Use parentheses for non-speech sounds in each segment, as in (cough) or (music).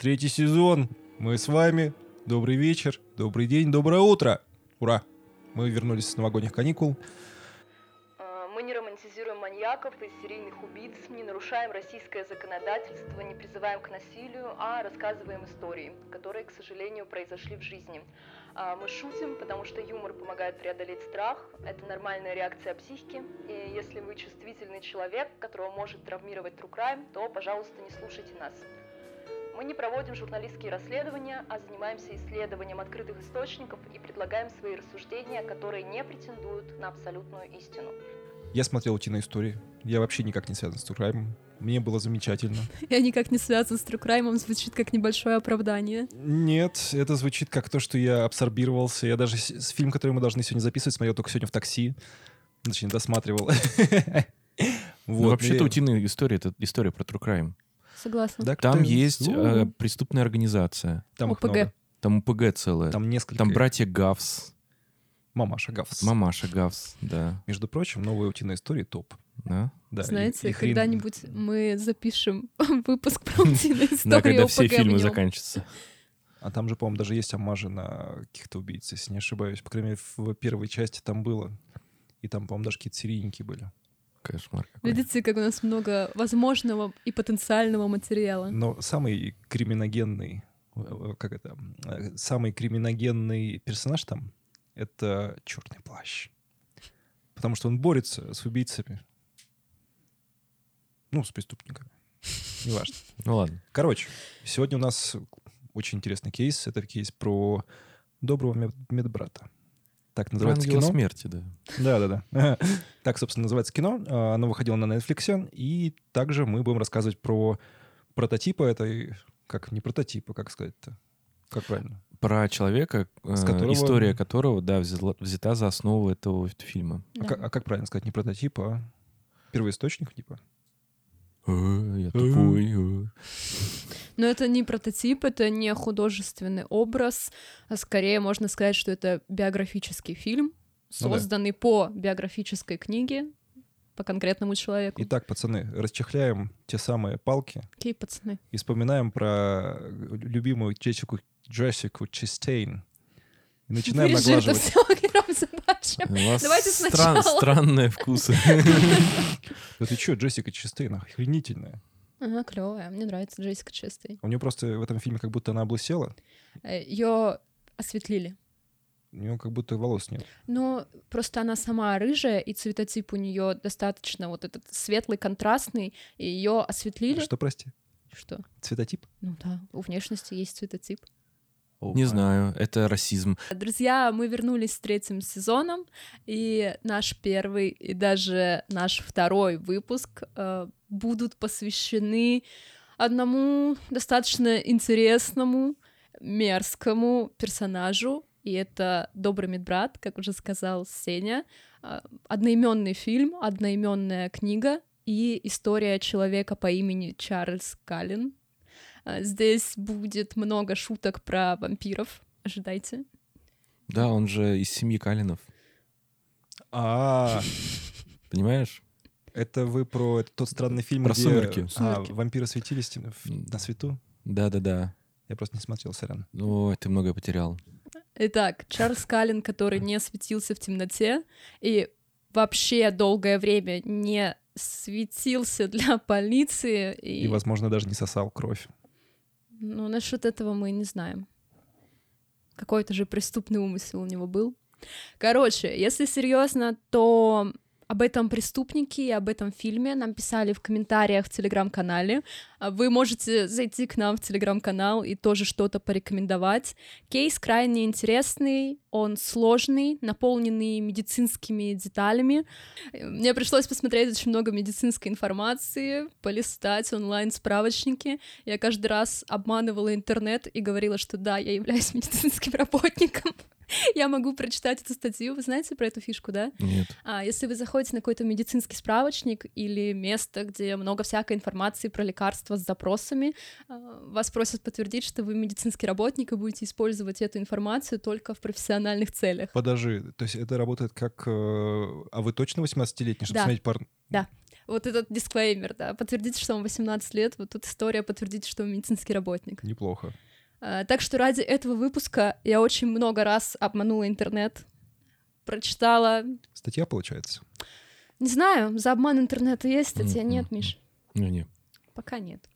Третий сезон. Мы с вами. Добрый вечер, добрый день, доброе утро. Ура! Мы вернулись с новогодних каникул. А, Мы не романтизируем маньяков и серийных убийц, не нарушаем российское законодательство, не призываем к насилию, а рассказываем истории, которые, к сожалению, произошли в жизни. А, Мы шутим, потому что юмор помогает преодолеть страх, это нормальная реакция психики, и если вы чувствительный человек, которого может травмировать true crime, то, пожалуйста, не слушайте нас. Мы не проводим журналистские расследования, а занимаемся исследованием открытых источников и предлагаем свои рассуждения, которые не претендуют на абсолютную истину. Я смотрел «Утиные истории». Я вообще никак не связан с true crime ом. Мне было замечательно. (laughs) Я никак не связан с true crime ом, звучит как небольшое оправдание. Нет, это звучит как то, что я абсорбировался. Я даже с, фильм, который мы должны сегодня записывать, смотрел только сегодня в такси. Точнее, досматривал. (laughs) Ну, вообще-то утиные истории — это история про true crime. Согласна. Да, Там есть У, э, преступная организация. Там ОПГ. много. Там УПГ целая. Там, Там несколько. братья Гавс, Мамаша Гавс. мамаша Гавс, да. Между прочим, новые утиные истории топ. да. Да, и- Знаете, и хрен- когда-нибудь мы запишем (laughs) выпуск про утиные Да, истории когда все фильмы заканчиваются. А там же, по-моему, даже есть амажи на каких-то убийц, если не ошибаюсь. По крайней мере, в первой части там было. И там, по-моему, даже какие-то серийники были. Кошмар какой. Видите, как у нас много возможного и потенциального материала. Но самый криминогенный, как это, самый криминогенный персонаж там — это черный плащ. Потому что он борется с убийцами. Ну, с преступниками. Неважно. (laughs) Ну ладно. Короче, сегодня у нас очень интересный кейс. Это кейс про доброго мед- медбрата. Так называется ангела кино. смерти, да. Да-да-да. (laughs) Так, собственно, называется кино. А, Оно выходило на Netflix. И также мы будем рассказывать про прототипы этой... Как не прототипы, как сказать-то? Как правильно? Про человека, э, С которого- история которого, да, взяла- взята за основу этого фильма. А, Да. ка- а как правильно сказать? Не прототип, а первоисточник, типа? Э, Я тупой. э. Но это не прототип, это не художественный образ, а скорее можно сказать, что это биографический фильм, Ну да. созданный по биографической книге, по конкретному человеку. Итак, пацаны, расчехляем те самые палки Какие пацаны? и вспоминаем про любимую Джессику, Джессику Честейн. И начинаем Вырежи это наглаживать. все (laughs) (laughs) вас Давайте сначала. странные вкусы. (laughs) Да ты что, Джессика Честейн, охренительная. Ага, клевая. Мне нравится Джессика Честей. У нее просто в этом фильме как будто она облысела, Ее осветлили. у нее как будто волос нет. Ну, просто она сама рыжая, и цветотип у нее достаточно вот этот светлый, контрастный, и ее осветлили. Что, прости? Что? Цветотип? Ну да, у внешности есть цветотип. Не знаю, это расизм. Друзья, мы вернулись с третьим сезоном, и наш первый и даже наш второй выпуск э, будут посвящены одному достаточно интересному, мерзкому персонажу, и это Добрый медбрат, как уже сказал Сеня, Э, одноименный фильм, одноименная книга и история человека по имени Чарльз Каллен. Э, Здесь будет много шуток про вампиров. Ожидайте. Да, он же из семьи Калинов. А, (laughs) Понимаешь? это вы про это тот странный фильм, Про где «Сумерки». а, вампиры светились на свету? Да-да-да. Я просто не смотрел, сорян. Ой, ты многое потерял. Итак, Чарльз Каллен, который не светился в темноте и вообще долгое время не светился для полиции. И, И, возможно, даже не сосал кровь. Ну, насчет этого мы не знаем. Какой-то же преступный умысел у него был. Короче, если серьезно, то об этом преступнике и об этом фильме нам писали в комментариях в телеграм-канале. Вы можете зайти к нам в телеграм-канал и тоже что-то порекомендовать. Кейс крайне интересный, он сложный, наполненный медицинскими деталями. Мне пришлось посмотреть очень много медицинской информации, полистать онлайн-справочники. Я каждый раз обманывала интернет и говорила, что да, я являюсь (laughs) медицинским работником. Я могу прочитать эту статью. Вы знаете про эту фишку, да? Нет. А, если вы заходите на какой-то медицинский справочник или место, где много всякой информации про лекарства с запросами, а, вас просят подтвердить, что вы медицинский работник и будете использовать эту информацию только в профессиональных целях. Подожди, то есть это работает как... э, А вы точно 18-летний, чтобы Да. смотреть пар... Да. Вот этот дисклеймер, да. Подтвердите, что вам 18 лет. Вот тут история, подтвердите, что вы медицинский работник. Неплохо. А, Так что ради этого выпуска я очень много раз обманула интернет. Прочитала... Статья получается. Не знаю, за обман интернета есть статья? Мгм. Нет, Миш? Не-не. Пока нет.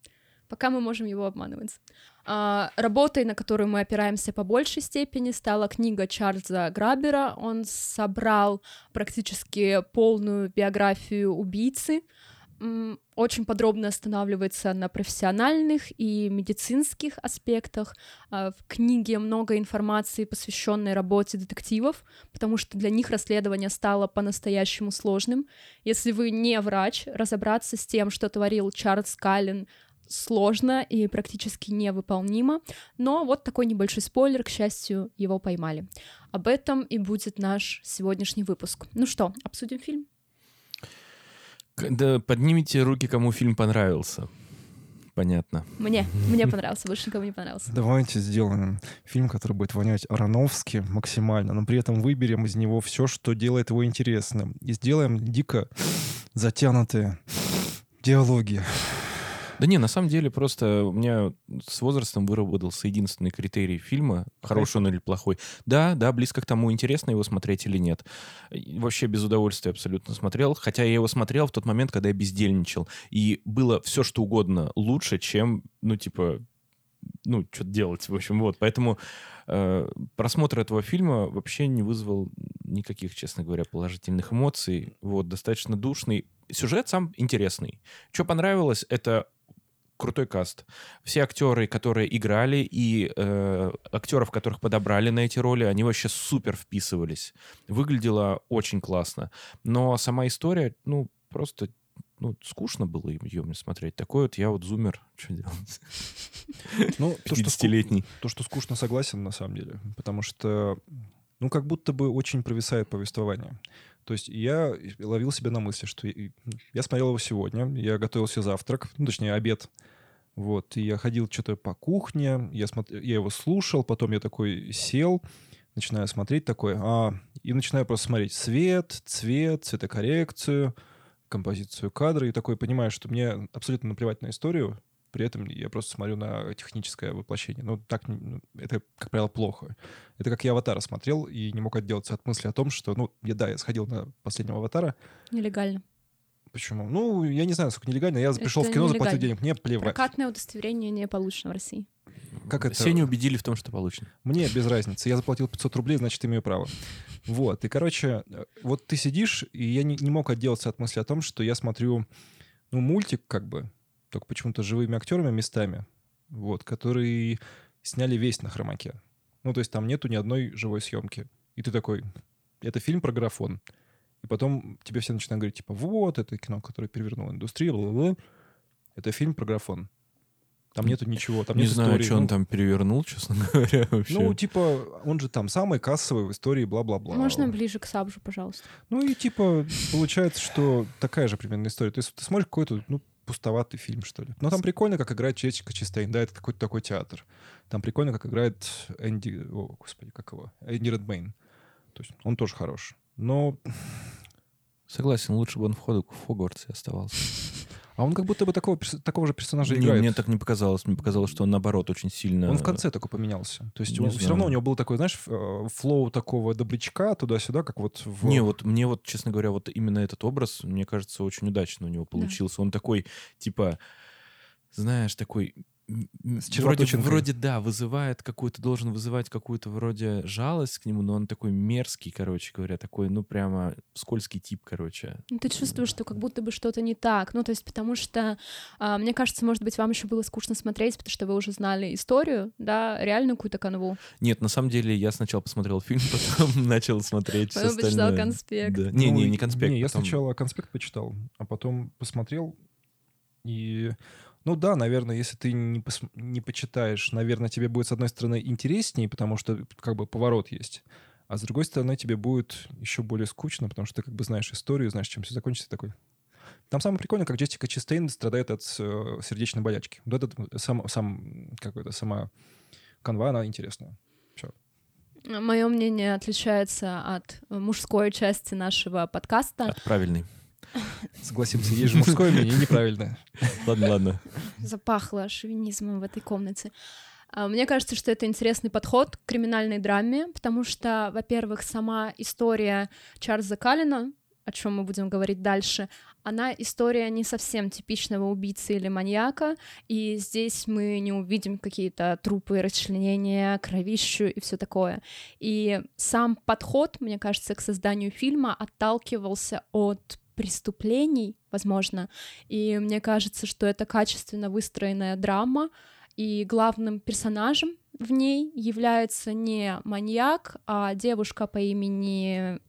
Пока мы можем его обманывать. А, работой, на которую мы опираемся по большей степени, стала книга Чарльза Грабера. Он собрал практически полную биографию убийцы. Очень подробно останавливается на профессиональных и медицинских аспектах. А, В книге много информации, посвященной работе детективов, потому что для них расследование стало по-настоящему сложным. Если вы не врач, разобраться с тем, что творил Чарльз Каллен, сложно и практически невыполнимо. Но вот такой небольшой спойлер, к счастью, его поймали. Об этом и будет наш сегодняшний выпуск. Ну что, обсудим фильм? Да, поднимите руки, кому фильм понравился. Понятно. Мне, мне понравился, больше никому не понравился. Давайте сделаем фильм, который будет вонять Ароновски максимально, но при этом выберем из него все, что делает его интересным. И сделаем дико затянутые диалоги. Да не, на самом деле просто у меня с возрастом выработался единственный критерий фильма, хороший он или плохой. Да, да, близко к тому, интересно его смотреть или нет. Вообще без удовольствия абсолютно смотрел, хотя я его смотрел в тот момент, когда я бездельничал. И было все, что угодно лучше, чем, ну, типа, ну, что-то делать, в общем, вот. Поэтому э, просмотр этого фильма вообще не вызвал никаких, честно говоря, положительных эмоций. Вот, достаточно душный. Сюжет сам интересный. Что понравилось, это крутой каст. Все актеры, которые играли, и э, актеров, которых подобрали на эти роли, они вообще супер вписывались. Выглядело очень классно. Но сама история, ну, просто ну, скучно было ее мне смотреть. Такой вот я вот зумер. (laughs) Что делать? Ну, то, что, ску- 50-летний. то, что скучно, согласен, на самом деле. Потому что, ну, как будто бы очень провисает повествование. То есть я ловил себя на мысли, что я смотрел его сегодня, я готовил себе завтрак, ну, точнее, обед. Вот, и я ходил что-то по кухне, я, смотр- я его слушал, потом я такой сел, начинаю смотреть такой, а, и начинаю просто смотреть свет, цвет, цветокоррекцию, композицию кадра, и такой понимаю, что мне абсолютно наплевать на историю, при этом я просто смотрю на техническое воплощение. Ну, так, ну, это, как правило, плохо. Это как я «Аватара» смотрел и не мог отделаться от мысли о том, что, ну, я, да, я сходил на последнего «Аватара». Нелегально. Почему? Ну, я не знаю, сколько нелегально. Я пришел в Это кино заплатил денег. Мне плевать. Прокатное удостоверение не получено в России. Как это? Все не убедили в том, что получено. Мне (laughs) без разницы. Я заплатил 500 рублей, значит, имею право. Вот. И, короче, э, вот ты сидишь, и я не, не мог отделаться от мысли о том, что я смотрю, ну, мультик как бы, только почему-то живыми актерами местами, вот, которые сняли весь на хромаке. Ну, то есть там нету ни одной живой съемки. И ты такой, это фильм про графон. И потом тебе все начинают говорить, типа, вот, это кино, которое перевернуло индустрию, бла-бла-бла. Это фильм про графон. Там нету ничего, там не нет знаю, истории. что он Ну, там перевернул, честно (laughs) говоря, вообще. ну, типа, он же там самый кассовый в истории, бла-бла-бла. Можно ближе к Сабжу, пожалуйста? Ну и типа, получается, что такая же примерно история. То есть ты смотришь какой-то, ну, пустоватый фильм, что ли. Но там прикольно, как играет Джессика Честейн, да, это какой-то такой театр. Там прикольно, как играет Энди... О, господи, как его? Энди Редмейн. То есть он тоже хорош. Но... Согласен, лучше бы он в Хог- в Хогвартсе оставался. А он как будто бы такого, такого же персонажа Не, играет. мне так не показалось. Мне показалось, что он, наоборот, очень сильно... Он в конце такой поменялся. То есть Не он, все равно у него был такой, знаешь, э, флоу такого добрячка туда-сюда, как вот в... Не, вот мне вот, честно говоря, вот именно этот образ, мне кажется, очень удачно у него получился. Он такой, типа, знаешь, такой... С Вроде, вроде, да, вызывает какую-то, должен вызывать какую-то вроде жалость к нему, но он такой мерзкий, короче говоря, такой, ну, прямо скользкий тип, короче. Ну, Ты чувствуешь, что как будто бы что-то не так. Ну, то есть, потому что, а, мне кажется, может быть, вам еще было скучно смотреть, потому что вы уже знали историю, да, реальную какую-то канву. Нет, на самом деле я сначала посмотрел фильм, (laughs) потом начал смотреть все Потом почитал остальное. конспект. Да. Не, Ну, не, не конспект. Не, я сначала конспект почитал, а потом посмотрел и... Ну да, наверное, если ты не, пос- не почитаешь, наверное, тебе будет, с одной стороны, интереснее, потому что как бы поворот есть, а с другой стороны, тебе будет еще более скучно, потому что ты как бы знаешь историю, знаешь, чем все закончится такой. Там самое прикольное, как Джессика Честейн страдает от э, сердечной болячки. Вот этот сам, сам какой-то сама канва, она интересная. Мое мнение отличается от мужской части нашего подкаста. От правильный. Согласимся, есть же мужское мнение, (laughs) неправильно. Ладно, ладно. Запахло шовинизмом в этой комнате. А, Мне кажется, что это интересный подход к криминальной драме, потому что, во-первых, сама история Чарльза Каллина, о чем мы будем говорить дальше, она история не совсем типичного убийцы или маньяка, и здесь мы не увидим какие-то трупы, расчленения, кровищу и все такое. И сам подход, мне кажется, к созданию фильма отталкивался от преступлений, возможно, и мне кажется, что это качественно выстроенная драма, и главным персонажем в ней является не маньяк, а девушка по имени...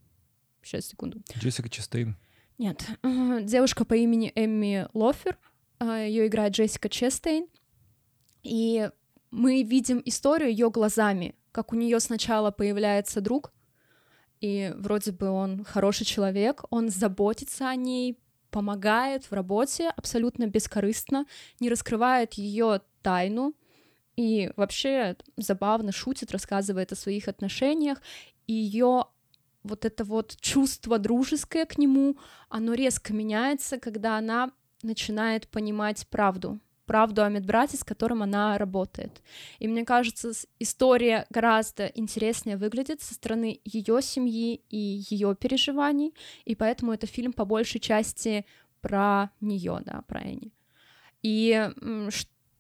Сейчас, секунду. Джессика Честейн. Нет, (laughs) девушка по имени Эмми Лофер, ее играет Джессика Честейн, и мы видим историю ее глазами, как у нее сначала появляется друг, и вроде бы он хороший человек, он заботится о ней, помогает в работе абсолютно бескорыстно, не раскрывает ее тайну и вообще забавно шутит, рассказывает о своих отношениях, и ее вот это вот чувство дружеское к нему, оно резко меняется, когда она начинает понимать правду, правду о медбрате, с которым она работает. И мне кажется, история гораздо интереснее выглядит со стороны ее семьи и ее переживаний, и поэтому это фильм по большей части про нее, да, про Энни. И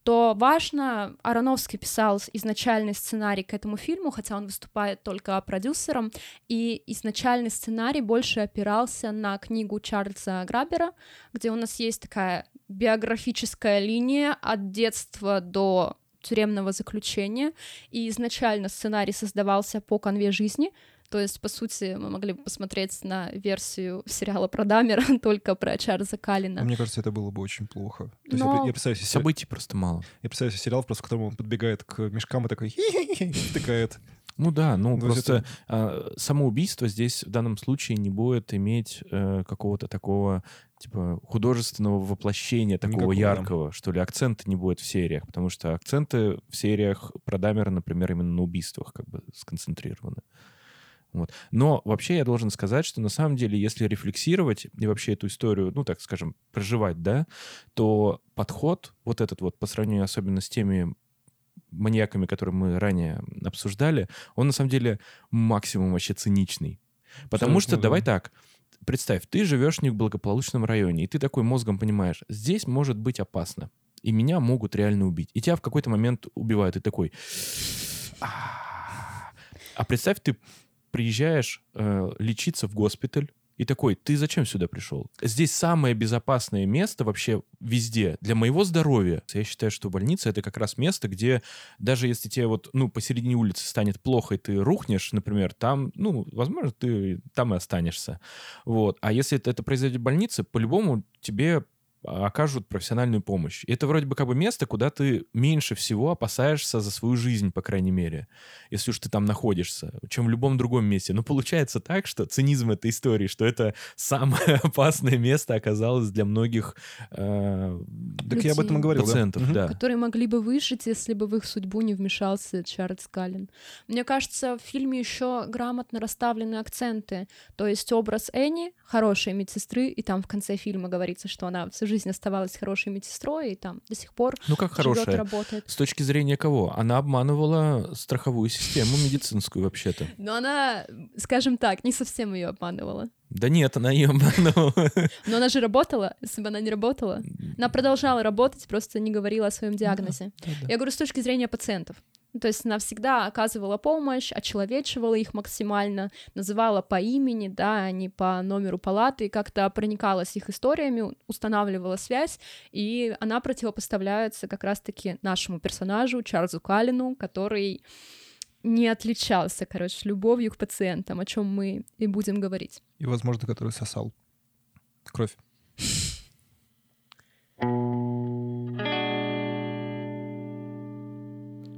что важно, Ароновский писал изначальный сценарий к этому фильму, хотя он выступает только продюсером, и изначальный сценарий больше опирался на книгу Чарльза Грабера, где у нас есть такая биографическая линия от детства до тюремного заключения, и изначально сценарий создавался по конве жизни, то есть, по сути, мы могли бы посмотреть на версию сериала про Дамера, (laughs) только про Чарльза Каллина. Мне кажется, это было бы очень плохо. То есть я Но- я представляю себе, Событий просто мало. я представляю себе сериал, просто в котором он подбегает к мешкам и такой (laughs) втыкает. Ну да, ну То есть просто это- а, самоубийство здесь в данном случае не будет иметь э, какого-то такого типа художественного воплощения такого Никакого, да. яркого, что ли, акцента не будет в сериях, потому что акценты в сериях про Дамера, например, именно на убийствах как бы сконцентрированы. Вот. Но вообще я должен сказать, что на самом деле, если рефлексировать и вообще эту историю, ну, так скажем, проживать, да, то подход вот этот вот по сравнению особенно с теми маньяками, которые мы ранее обсуждали, он на самом деле максимум вообще циничный. Потому Абсолютно, что, давай да. так, представь, ты живешь в неблагополучном районе, и ты такой мозгом понимаешь, здесь может быть опасно, и меня могут реально убить. И тебя в какой-то момент убивают, и такой... «А». А представь, ты приезжаешь э, лечиться в госпиталь, и такой, ты зачем сюда пришел? Здесь самое безопасное место вообще везде для моего здоровья. Я считаю, что больница это как раз место, где даже если тебе вот, ну, посередине улицы станет плохо, и ты рухнешь, например, там, ну, возможно, ты там и останешься. Вот. А если это, это произойдет в больнице, по-любому тебе окажут профессиональную помощь. И это вроде бы как бы место, куда ты меньше всего опасаешься за свою жизнь, по крайней мере, если уж ты там находишься, чем в любом другом месте. Но получается так, что цинизм этой истории, что это самое (laughs) опасное место оказалось для многих э, Так я об этом и Людей. говорил, да. пациентов, Мгм. да. которые могли бы выжить, если бы в их судьбу не вмешался Чарльз Каллен. Мне кажется, в фильме еще грамотно расставлены акценты. То есть образ Энни, хорошей медсестры, и там в конце фильма говорится, что она всю жизнь оставалась хорошей медсестрой, и там до сих пор Ну как живет хорошая? работает. С точки зрения кого? Она обманывала страховую систему медицинскую вообще-то. Но она, скажем так, не совсем ее обманывала. Да нет, она ее обманывала. Но она же работала, если бы она не работала. Она продолжала работать, просто не говорила о своем диагнозе. Да-да. Я говорю с точки зрения пациентов. Ну, То есть она всегда оказывала помощь, очеловечивала их максимально, называла по имени, да, а не по номеру палаты, и как-то проникалась их историями, устанавливала связь, и она противопоставляется как раз-таки нашему персонажу Чарльзу Каллину, который не отличался, короче, любовью к пациентам, о чем мы и будем говорить. И, возможно, который сосал кровь. (laughs)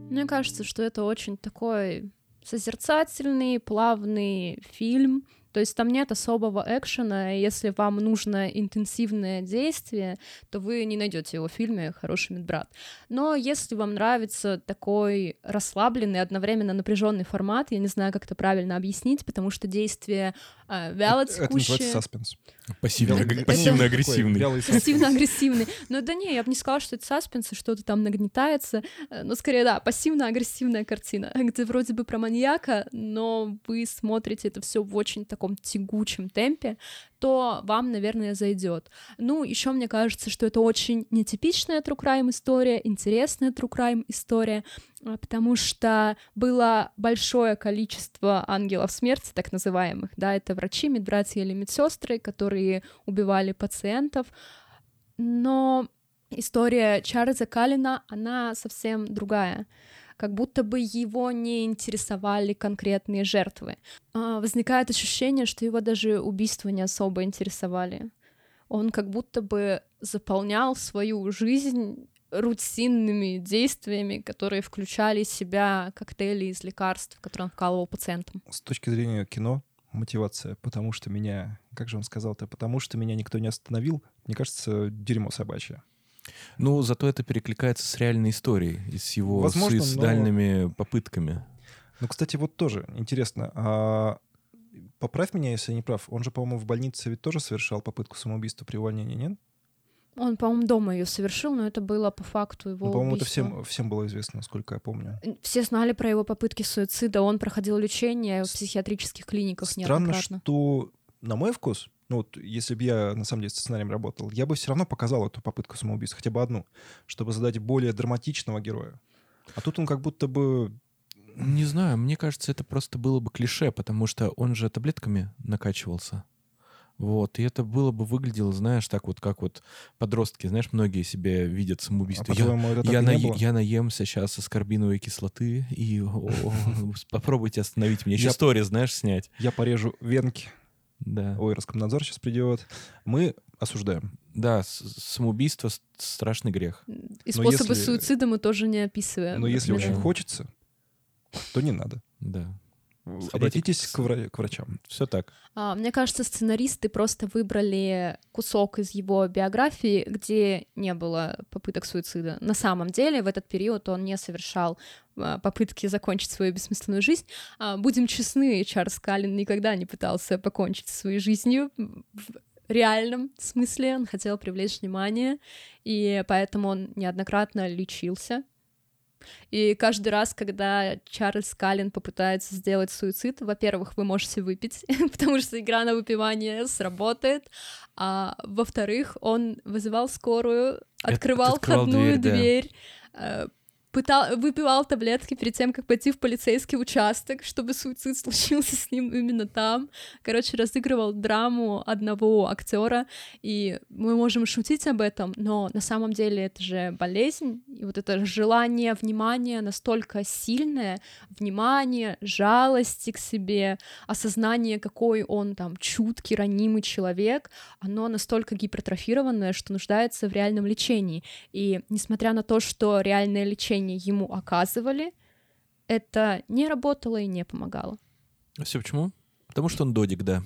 Мне кажется, что это очень такой созерцательный, плавный фильм. То есть там нет особого экшена, и если вам нужно интенсивное действие, то вы не найдете его в фильме «Хороший медбрат». Но если вам нравится такой расслабленный, одновременно напряженный формат, я не знаю, как это правильно объяснить, потому что действие э, вяло Это называется текущее... саспенс. Пассивно- Вялый- Пассивно-агрессивный. Саспенс. Пассивно-агрессивный. Но да не, я бы не сказала, что это саспенс, и что-то там нагнетается. Э, Но скорее, да, пассивно-агрессивная картина, где вроде бы про маньяка, но вы смотрите это все в очень таком тягучем темпе, то вам, наверное, зайдет. Ну, еще мне кажется, что это очень нетипичная true crime история, интересная true crime история, а, потому что было большое количество ангелов смерти, так называемых, да, это врачи, медбратья или медсестры, которые убивали пациентов, но история Чарльза Каллина, она совсем другая. Как будто бы его не интересовали конкретные жертвы. А, Возникает ощущение, что его даже убийства не особо интересовали. Он как будто бы заполнял свою жизнь рутинными действиями, которые включали в себя коктейли из лекарств, которые он вкалывал пациентам. С точки зрения кино, мотивация, потому что меня, как же он сказал-то, потому что меня никто не остановил, мне кажется, дерьмо собачье. Ну, зато это перекликается с реальной историей и с его Возможно, но- суицидальными попытками. Ну, кстати, вот тоже интересно, а поправь меня, если я не прав, он же, по-моему, в больнице ведь тоже совершал попытку самоубийства при увольнении, нет? Он, по-моему, дома ее совершил, но это было по факту его Ну, по-моему, это убийства. всем, всем было известно, насколько я помню. Все знали про его попытки суицида, он проходил лечение в психиатрических клиниках Странно, неоднократно. что, на мой вкус, ну вот если бы я, на самом деле, с сценарием работал, я бы все равно показал эту попытку самоубийства, хотя бы одну, чтобы задать более драматичного героя. А тут он как будто бы... Не знаю, мне кажется, это просто было бы клише, потому что он же таблетками накачивался. Вот, и это было бы выглядело, знаешь, так вот, как вот подростки, знаешь, многие себе видят А самоубийство. Я- так я, и на- я наемся сейчас аскорбиновой кислоты и попробуйте (laughs) остановить меня. Еще Я- стори, знаешь, снять. Я порежу венки. Да. Ой, Роскомнадзор сейчас придет. Мы осуждаем. Да, самоубийство страшный грех. И Но способы если- суицида мы тоже не описываем. Но если например. очень хочется, то не надо. Да. Обратитесь к- вра- к врачам. Все так. А, Мне кажется, сценаристы просто выбрали кусок из его биографии, где не было попыток суицида. На самом деле, в этот период он не совершал а, попытки закончить свою бессмысленную жизнь. А, Будем честны, Чарльз Каллен никогда не пытался покончить своей жизнью в реальном смысле. Он хотел привлечь внимание, и поэтому он неоднократно лечился. И каждый раз, когда Чарльз Каллен попытается сделать суицид, во-первых, вы можете выпить, (laughs) потому что игра на выпивание сработает, а во-вторых, он вызывал скорую, открывал открывал входную дверь, да. дверь, э, пытал, выпивал таблетки перед тем, как пойти в полицейский участок, чтобы суицид (laughs) случился с ним именно там. Короче, разыгрывал драму одного актера, и мы можем шутить об этом, но на самом деле это же болезнь, и вот это желание внимания настолько сильное, внимание, жалости к себе, осознание, какой он там чуткий, ранимый человек, оно настолько гипертрофированное, что нуждается в реальном лечении. И несмотря на то, что реальное лечение ему оказывали, это не работало и не помогало. Все почему? Потому что он додик, да.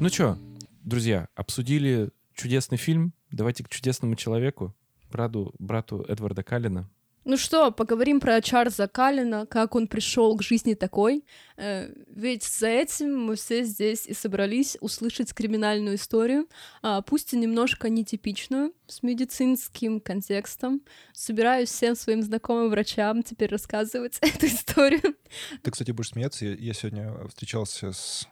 Ну что, друзья, обсудили чудесный фильм. Давайте к чудесному человеку, брату, брату Эдварда Каллина. Ну что, поговорим про Чарльза Каллина, как он пришел к жизни такой. Э, ведь за этим мы все здесь и собрались услышать криминальную историю, а, пусть и немножко нетипичную, с медицинским контекстом. Собираюсь всем своим знакомым врачам теперь рассказывать (laughs) эту историю. Ты, кстати, будешь смеяться. Я, я сегодня встречался с...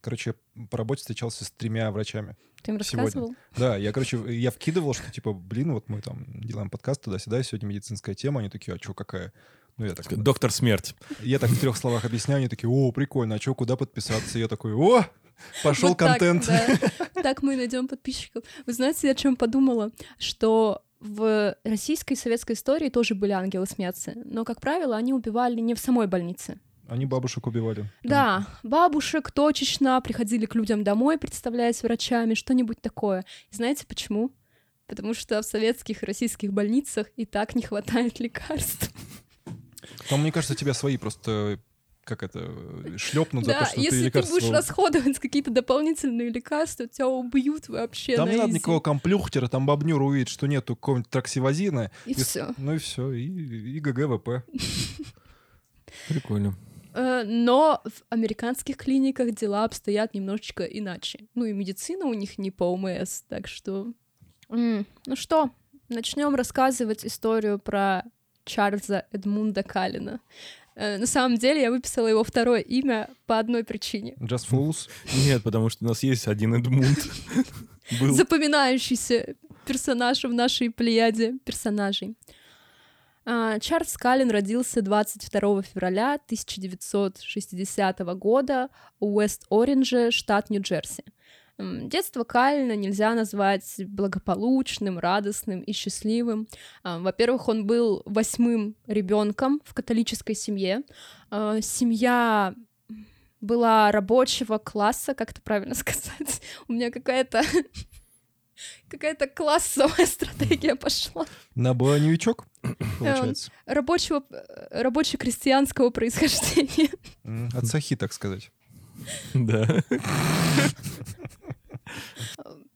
Короче, я по работе встречался с тремя врачами. Ты им Сегодня. рассказывал? Да, я, короче, я вкидывал, что типа, блин, вот мы там делаем подкаст туда-сюда, и сегодня медицинская тема. Они такие, а что, какая? Ну, я так, Доктор Смерть. я так в трех словах объясняю, они такие, о, прикольно, а что, куда подписаться? Я такой, о, пошел Вот так, контент. да. Так мы найдем подписчиков. Вы знаете, я о чем подумала? Что в российской и советской истории тоже были ангелы смерти, но, как правило, они убивали не в самой больнице. Они бабушек убивали. Да, бабушек точечно приходили к людям домой, представляясь врачами, что-нибудь такое. И знаете почему? Потому что в советских и российских больницах и так не хватает лекарств. Там, мне кажется, тебя свои просто как это, шлепнут за Да, то, что ты если ты будешь расходовать какие-то дополнительные лекарства, тебя убьют вообще Там не надо изи. никакого комплюхтера, там бабнюр увидит, что нету какого-нибудь траксивозина. И все. Ну и все, и, и ГГВП. (laughs) Прикольно. Э, Но в американских клиниках дела обстоят немножечко иначе. Ну и медицина у них не по ОМС, так что... М, Ну что, начнем рассказывать историю про Чарльза Эдмунда Каллина. Э, На самом деле я выписала его второе имя по одной причине. Just Fools. Нет, потому что у нас есть один Эдмунд. (laughs) Был. запоминающийся персонаж в нашей плеяде персонажей. А, Чарльз Каллен родился 22 февраля 1960 года в Уэст-Оринже, штат Нью-Джерси. Детство Каллена нельзя назвать благополучным, радостным и счастливым. А, Во-первых, он был восьмым ребенком в католической семье. А, Семья была рабочего класса, как это правильно (laughs) сказать? У меня какая-то какая-то классовая (laughs) стратегия пошла. На новичок, получается. Рабочего, э, рабоче-крестьянского происхождения. От сахи, так сказать. Да.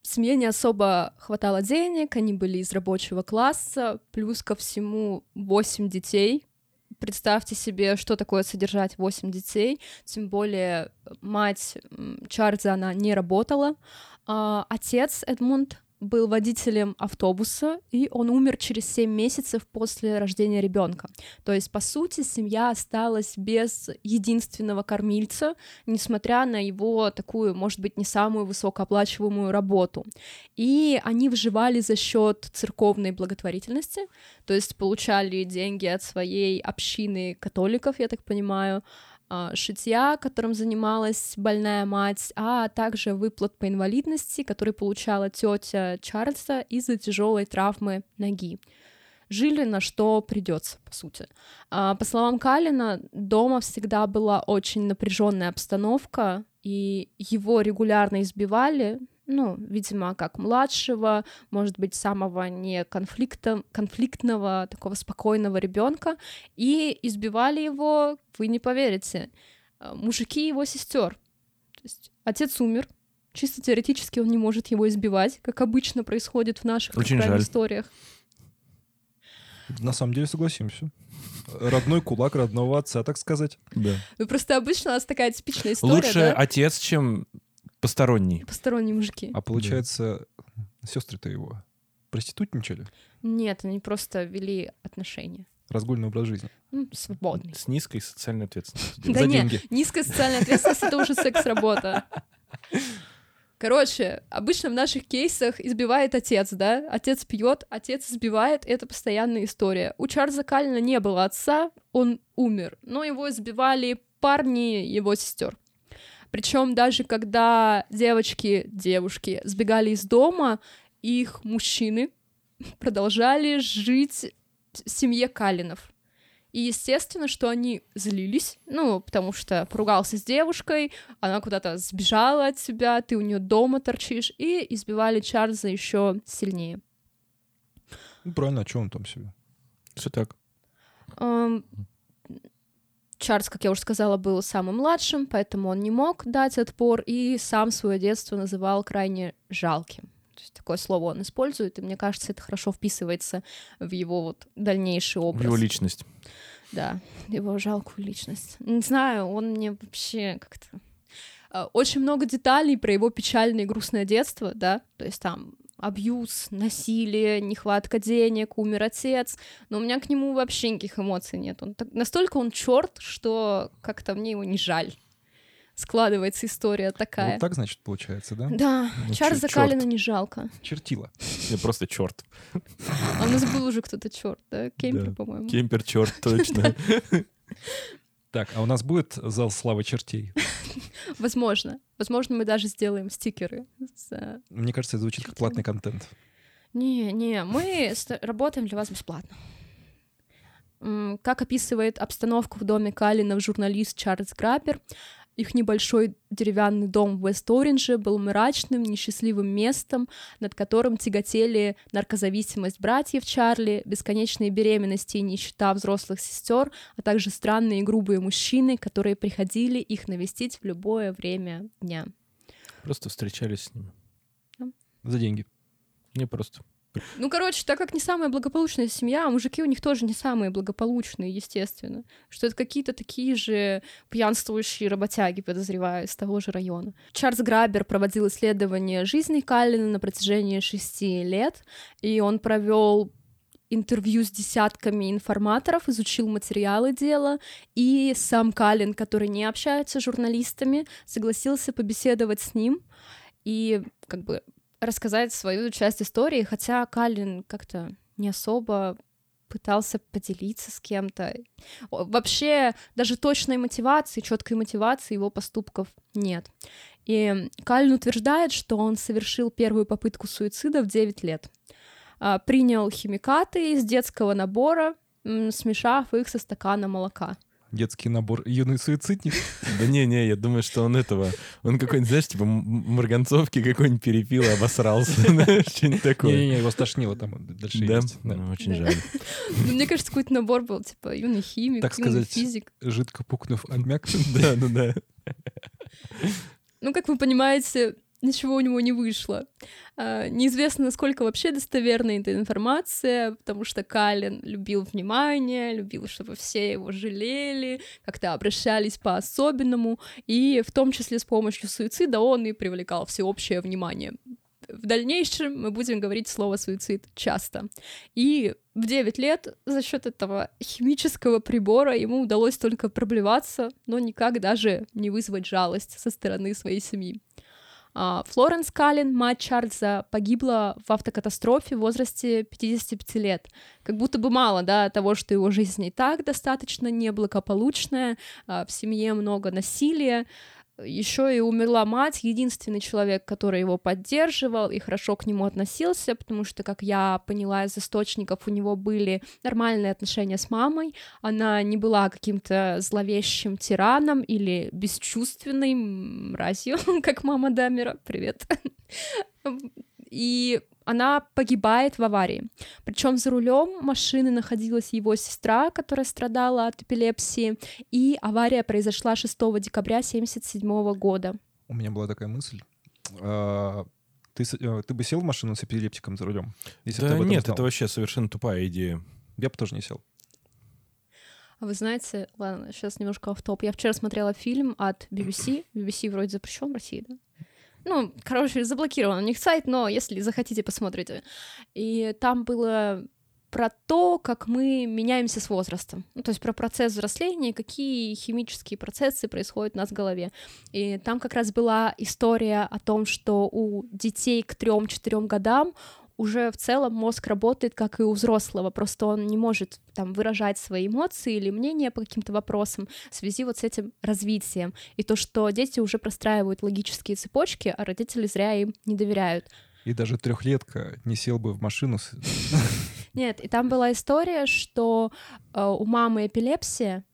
Семье не особо хватало денег, они были из рабочего класса, плюс ко всему 8 детей. Представьте себе, что такое содержать 8 детей, тем более мать Чарльза, она не работала. А Отец Эдмунд был водителем автобуса, и он умер через 7 месяцев после рождения ребенка. То есть, по сути, семья осталась без единственного кормильца, несмотря на его такую, может быть, не самую высокооплачиваемую работу. И они выживали за счет церковной благотворительности, то есть получали деньги от своей общины католиков, я так понимаю, шитья, которым занималась больная мать, а также выплат по инвалидности, который получала тетя Чарльза из-за тяжелой травмы ноги. Жили на что придется, по сути. А, По словам Калина, дома всегда была очень напряженная обстановка, и его регулярно избивали, ну, видимо, как младшего, может быть, самого не конфликта, конфликтного, такого спокойного ребенка, и избивали его, вы не поверите, э, мужики его сестер. То есть отец умер, чисто теоретически он не может его избивать, как обычно происходит в наших Очень жаль. историях. На самом деле согласимся. Родной кулак родного отца, так сказать. Да. Ну, просто обычно у нас такая типичная история, Лучше да? отец, чем посторонний. Посторонние мужики. А получается, сестры-то его проститутничали? Нет, они просто вели отношения. Разгульный образ жизни. Ну, свободный. С низкой социальной ответственностью. Да За не, деньги. низкая социальная ответственность — это уже секс-работа. Короче, обычно в наших кейсах избивает отец, да? Отец пьет, отец избивает, это постоянная история. У Чарльза Каллина не было отца, он умер, но его избивали парни его сестер. Причем даже когда девочки, девушки сбегали из дома, их мужчины (laughs) продолжали жить в семье Калинов. И естественно, что они злились, ну, потому что поругался с девушкой, она куда-то сбежала от тебя, ты у нее дома торчишь, и избивали Чарльза еще сильнее. Ну, правильно, а что он там себе? Все так. Эм, Чарльз, как я уже сказала, был самым младшим, поэтому он не мог дать отпор и сам свое детство называл крайне жалким. То есть такое слово он использует, и мне кажется, это хорошо вписывается в его вот дальнейший В образ. его личность. Да, его жалкую личность. Не знаю, он мне вообще как-то... А, Очень много деталей про его печальное и грустное детство, да, то есть там абьюз, насилие, нехватка денег, умер отец, но у меня к нему вообще никаких эмоций нет. Он так- настолько он черт, что как-то мне его не жаль. Складывается история такая. Вот так, значит, получается, да? Да, Ну, Чарльза чёрт. не жалко. Чертила. Я просто черт. А у нас был уже кто-то черт, да? Кемпер, Да. по-моему. Кемпер черт, точно. (laughs) Так, а у нас будет зал славы чертей? (laughs) Возможно. Возможно, мы даже сделаем стикеры. с, э, Мне кажется, это звучит как платный контент. Не, не, мы работаем для вас бесплатно. Как описывает обстановку в доме Каллина журналист Чарльз Граппер, Их небольшой деревянный дом в Вест-Оринже был мрачным, несчастливым местом, над которым тяготели наркозависимость братьев Чарли, бесконечные беременности и нищета взрослых сестер, а также странные и грубые мужчины, которые приходили их навестить в любое время дня. Просто встречались с ними. За деньги. Не просто. Ну, короче, так как не самая благополучная семья, а мужики у них тоже не самые благополучные, естественно. Что это какие-то такие же пьянствующие работяги, подозреваю, из того же района. Чарльз Грабер проводил исследование жизни Каллина на протяжении шести лет, и он провел интервью с десятками информаторов, изучил материалы дела, и сам Каллин, который не общается с журналистами, согласился побеседовать с ним и как бы рассказать свою часть истории, хотя Каллин как-то не особо пытался поделиться с кем-то. Вообще даже точной мотивации, четкой мотивации его поступков нет. И Каллин утверждает, что он совершил первую попытку суицида в 9 лет. А, принял химикаты из детского набора, смешав их со стакана молока детский набор юный суицидник. Да не-не, я думаю, что он этого, он какой-нибудь, знаешь, типа марганцовки какой-нибудь перепил и обосрался, (laughs) что-нибудь такое. Не-не-не, его стошнило там дальше Да? Ну, очень жаль. (laughs) Ну, мне кажется, какой-то набор был, типа юный химик, Так юный сказать, физик. жидко пукнув аммиак. (laughs) Да, ну да. Ну, как вы понимаете, ничего у него не вышло. А, неизвестно, насколько вообще достоверна эта информация, потому что Калин любил внимание, любил, чтобы все его жалели, как-то обращались по-особенному, и в том числе с помощью суицида он и привлекал всеобщее внимание. В дальнейшем мы будем говорить слово суицид часто. И в 9 лет за счет этого химического прибора ему удалось только проблеваться, но никак даже не вызвать жалость со стороны своей семьи. А, Флоренс Каллен, мать Чарльза, погибла в автокатастрофе в возрасте 55 лет. Как будто бы мало, да, того, что его жизнь и так достаточно неблагополучная, а, в семье много насилия, еще и умерла мать, единственный человек, который его поддерживал и хорошо к нему относился, потому что, как я поняла из источников, у него были нормальные отношения с мамой, она не была каким-то зловещим тираном или бесчувственной мразью, (laughs) как мама Дамера, привет. (laughs) И она погибает в аварии. Причем за рулем машины находилась его сестра, которая страдала от эпилепсии, и авария произошла 6 декабря 1977 года. У меня была такая мысль. А, ты, э, ты бы сел в машину с эпилептиком за рулем? Если Да нет, знал? это вообще совершенно тупая идея. Я бы тоже не сел. А вы знаете, ладно, сейчас немножко автоп. Я вчера смотрела фильм от BBC. BBC вроде запрещен в России, да? Ну, короче, заблокирован у них сайт, но если захотите, посмотрите. И там было про то, как мы меняемся с возрастом. Ну, то есть про процесс взросления, какие химические процессы происходят у нас в голове. И там как раз была история о том, что у детей к 3-4 годам уже в целом мозг работает как и у взрослого, просто он не может там выражать свои эмоции или мнения по каким-то вопросам в связи вот с этим развитием. И то, что дети уже простраивают логические цепочки, а родители зря им не доверяют. И даже трехлетка не сел бы в машину. (laughs) Нет, и там была история, что э, у мамы эпилепсия,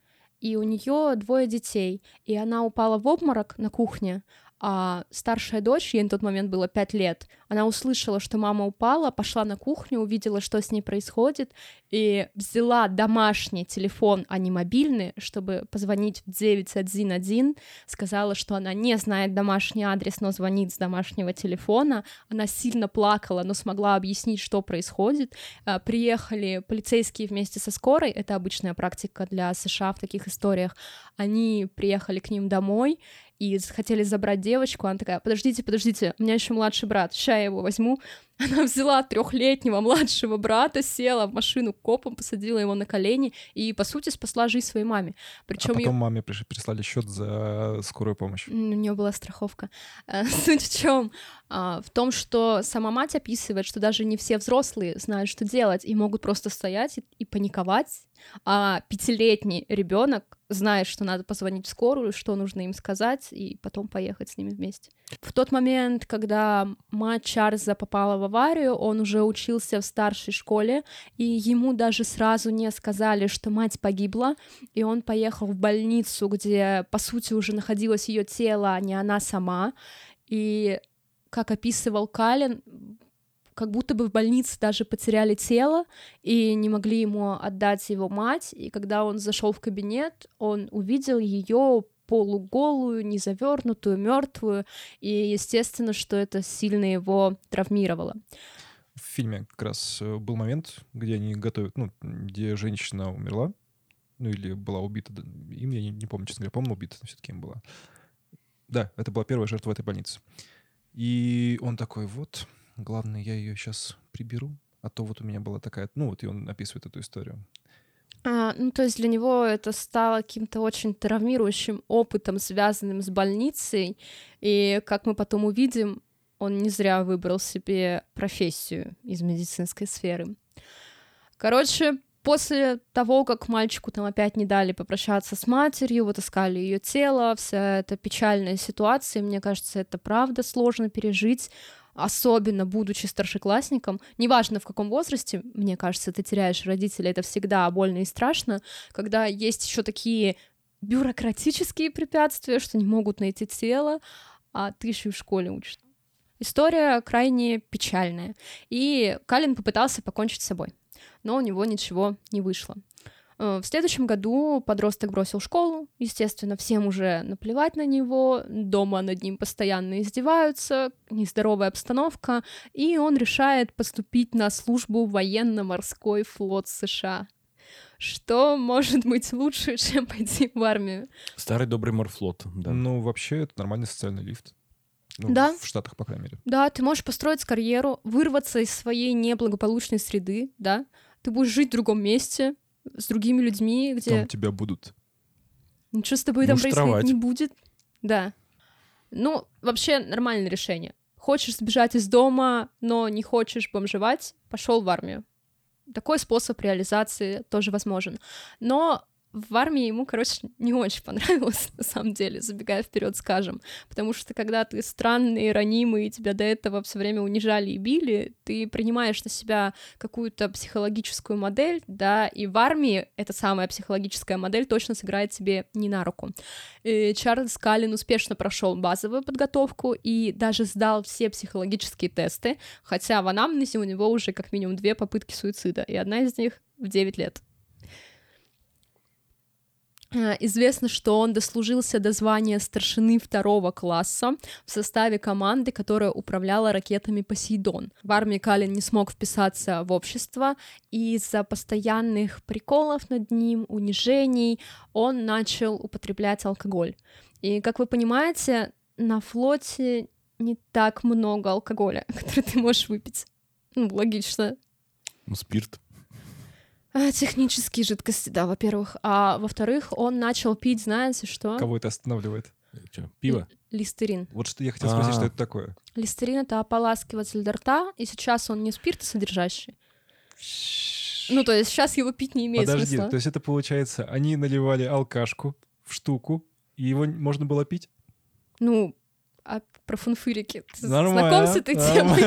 и у нее двое детей, и она упала в обморок на кухне, а старшая дочь, ей на тот момент было пять лет, она услышала, что мама упала, пошла на кухню, увидела, что с ней происходит, и взяла домашний телефон, а не мобильный, чтобы позвонить в 911, сказала, что она не знает домашний адрес, но звонит с домашнего телефона, она сильно плакала, но смогла объяснить, что происходит, а, приехали полицейские вместе со скорой, это обычная практика для США в таких историях, они приехали к ним домой и хотели забрать девочку, она такая, подождите, подождите, у меня еще младший брат, ща я его возьму. (laughs) Она взяла трехлетнего младшего брата, села в машину к копам, посадила его на колени и, по сути, спасла жизнь своей маме. А Причем потом маме приш- прислали счет за скорую помощь. у нее была страховка. А, (laughs) Суть в чем? В том, что сама мать описывает, что даже не все взрослые знают, что делать, и могут просто стоять и паниковать, а пятилетний ребенок знает, что надо позвонить в скорую, что нужно им сказать, и потом поехать с ними вместе. В тот момент, когда мать Чарльза попала в аварию, он уже учился в старшей школе, и ему даже сразу не сказали, что мать погибла, и он поехал в больницу, где, по сути, уже находилось ее тело, а не она сама. И, как описывал Калин, как будто бы в больнице даже потеряли тело и не могли ему отдать его мать. И когда он зашел в кабинет, он увидел ее полуголую, незавернутую, мертвую, и естественно, что это сильно его травмировало. В фильме как раз э, был момент, где они готовят, ну, где женщина умерла, ну или была убита. Им я не, не помню, честно говоря, помню, убита все-таки им была. Да, это была первая жертва этой больницы. И он такой, вот, главное, я ее сейчас приберу, а то вот у меня была такая... Ну, вот и он описывает эту историю. А, ну, то есть для него это стало каким-то очень травмирующим опытом, связанным с больницей, и, как мы потом увидим, он не зря выбрал себе профессию из медицинской сферы. Короче, после того, как мальчику там опять не дали попрощаться с матерью, вот искали ее тело, вся эта печальная ситуация, мне кажется, это правда сложно пережить, особенно будучи старшеклассником, неважно в каком возрасте, мне кажется, ты теряешь родителей, это всегда больно и страшно, когда есть еще такие бюрократические препятствия, что не могут найти тело, а ты еще и в школе учишь. История крайне печальная. И Калин попытался покончить с собой, но у него ничего не вышло. Э, в следующем году подросток бросил школу, естественно, всем уже наплевать на него, дома над ним постоянно издеваются, нездоровая обстановка, и он решает поступить на службу в военно-морской флот США. Что может быть лучше, (laughs) чем пойти в армию? Старый добрый морфлот, да. Ну, вообще, это нормальный социальный лифт. Ну, Да. В Штатах, по крайней мере. Да, ты можешь построить карьеру, вырваться из своей неблагополучной среды, да, ты будешь жить в другом месте, с другими людьми, где Там тебя будут. ничего с тобой там происходить не будет. Да. Ну, вообще нормальное решение. Хочешь сбежать из дома, но не хочешь бомжевать, пошел в армию. Такой способ реализации тоже возможен. Но в армии ему, короче, не очень понравилось, (laughs) на самом деле, забегая вперед, скажем. Потому что когда ты странный, ранимый, тебя до этого все время унижали и били, ты принимаешь на себя какую-то психологическую модель, да, и в армии эта самая психологическая модель точно сыграет тебе не на руку. И Чарльз Каллин успешно прошел базовую подготовку и даже сдал все психологические тесты, хотя в анамнезе у него уже как минимум две попытки суицида, и одна из них в 9 лет. Э, Известно, что он дослужился до звания старшины второго класса в составе команды, которая управляла ракетами «Посейдон». В армии Калин не смог вписаться в общество, и из-за постоянных приколов над ним, унижений, он начал употреблять алкоголь. И, как вы понимаете, на флоте не так много алкоголя, (laughs) который ты можешь выпить. Ну, логично. Ну, спирт. А, Технические жидкости, да, во-первых. А во-вторых, он начал пить, знаете что? Кого это останавливает? Чё, пиво? Листерин. Вот что я хотел спросить, А. что это такое. Листерин — это ополаскиватель для рта, и сейчас он не спиртосодержащий. Ну, то есть сейчас его пить не имеет Подожди, смысла. то есть это получается, они наливали алкашку в штуку, и его можно было пить? Ну, а про фунфырики. Ты Нормально, знаком с этой темой?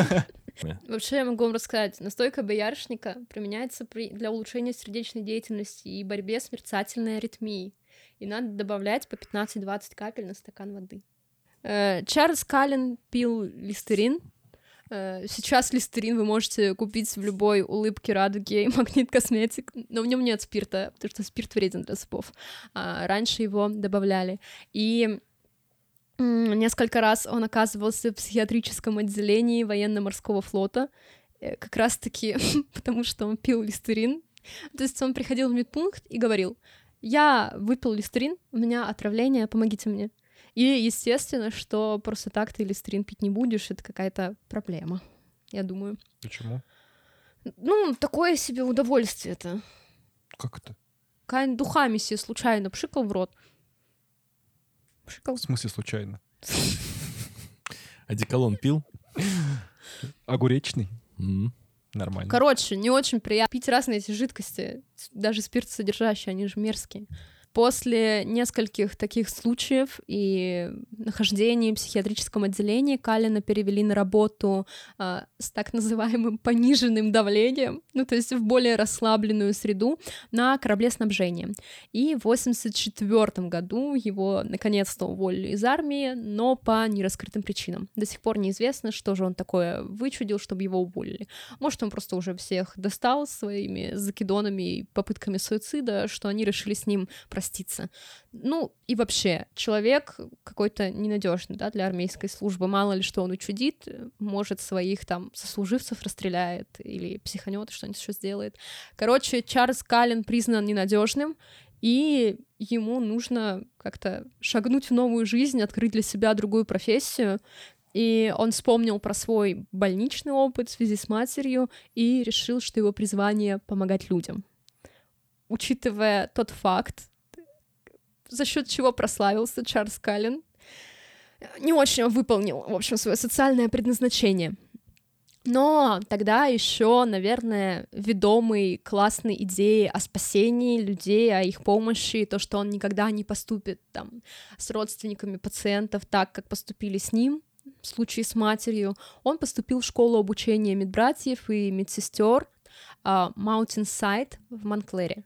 Вообще, я могу вам рассказать. Настойка боярышника применяется при... для улучшения сердечной деятельности и борьбе с мерцательной аритмией. И надо добавлять по 15-20 капель на стакан воды. Э, Чарльз Каллен пил листерин. Э, Сейчас листерин вы можете купить в любой улыбке, радуге и (laughs) магнит косметик, но в нем нет спирта, потому что спирт вреден для зубов. А раньше его добавляли. И несколько раз он оказывался в психиатрическом отделении военно-морского флота, э, как раз-таки (laughs) потому, что он пил листерин. То есть он приходил в медпункт и говорил, я выпил листерин, у меня отравление, помогите мне. И естественно, что просто так ты листерин пить не будешь, это какая-то проблема, я думаю. Почему? Ну, такое себе удовольствие это. Как это? Кайн духами себе случайно пшикал в рот. Пшикал. В смысле случайно? (laughs) Одеколон пил? Огуречный? Нормально. Короче, не очень приятно пить разные эти жидкости, даже спиртосодержащие, они же мерзкие. После нескольких таких случаев и нахождений в психиатрическом отделении Калина перевели на работу э, с так называемым пониженным давлением, ну то есть в более расслабленную среду на корабле снабжения. И в 1984 году его наконец-то уволили из армии, но по нераскрытым причинам. До сих пор неизвестно, что же он такое вычудил, чтобы его уволили. Может, он просто уже всех достал своими закидонами и попытками суицида, что они решили с ним проститься. Ну, и вообще, человек какой-то ненадежный, да, для армейской службы. Мало ли что он учудит, может, своих там сослуживцев расстреляет или психанет, что-нибудь еще сделает. Короче, Чарльз Каллен признан ненадежным, и ему нужно как-то шагнуть в новую жизнь, открыть для себя другую профессию. И он вспомнил про свой больничный опыт в связи с матерью и решил, что его призвание — помогать людям. Учитывая тот факт, за счет чего прославился Чарльз Каллен, не очень выполнил, в общем, свое социальное предназначение. Но тогда еще, наверное, ведомый классной идеей о спасении людей, о их помощи, то, что он никогда не поступит там с родственниками пациентов так, как поступили с ним, в случае с матерью, он поступил в школу обучения медбратьев и медсестер Side в Монклере.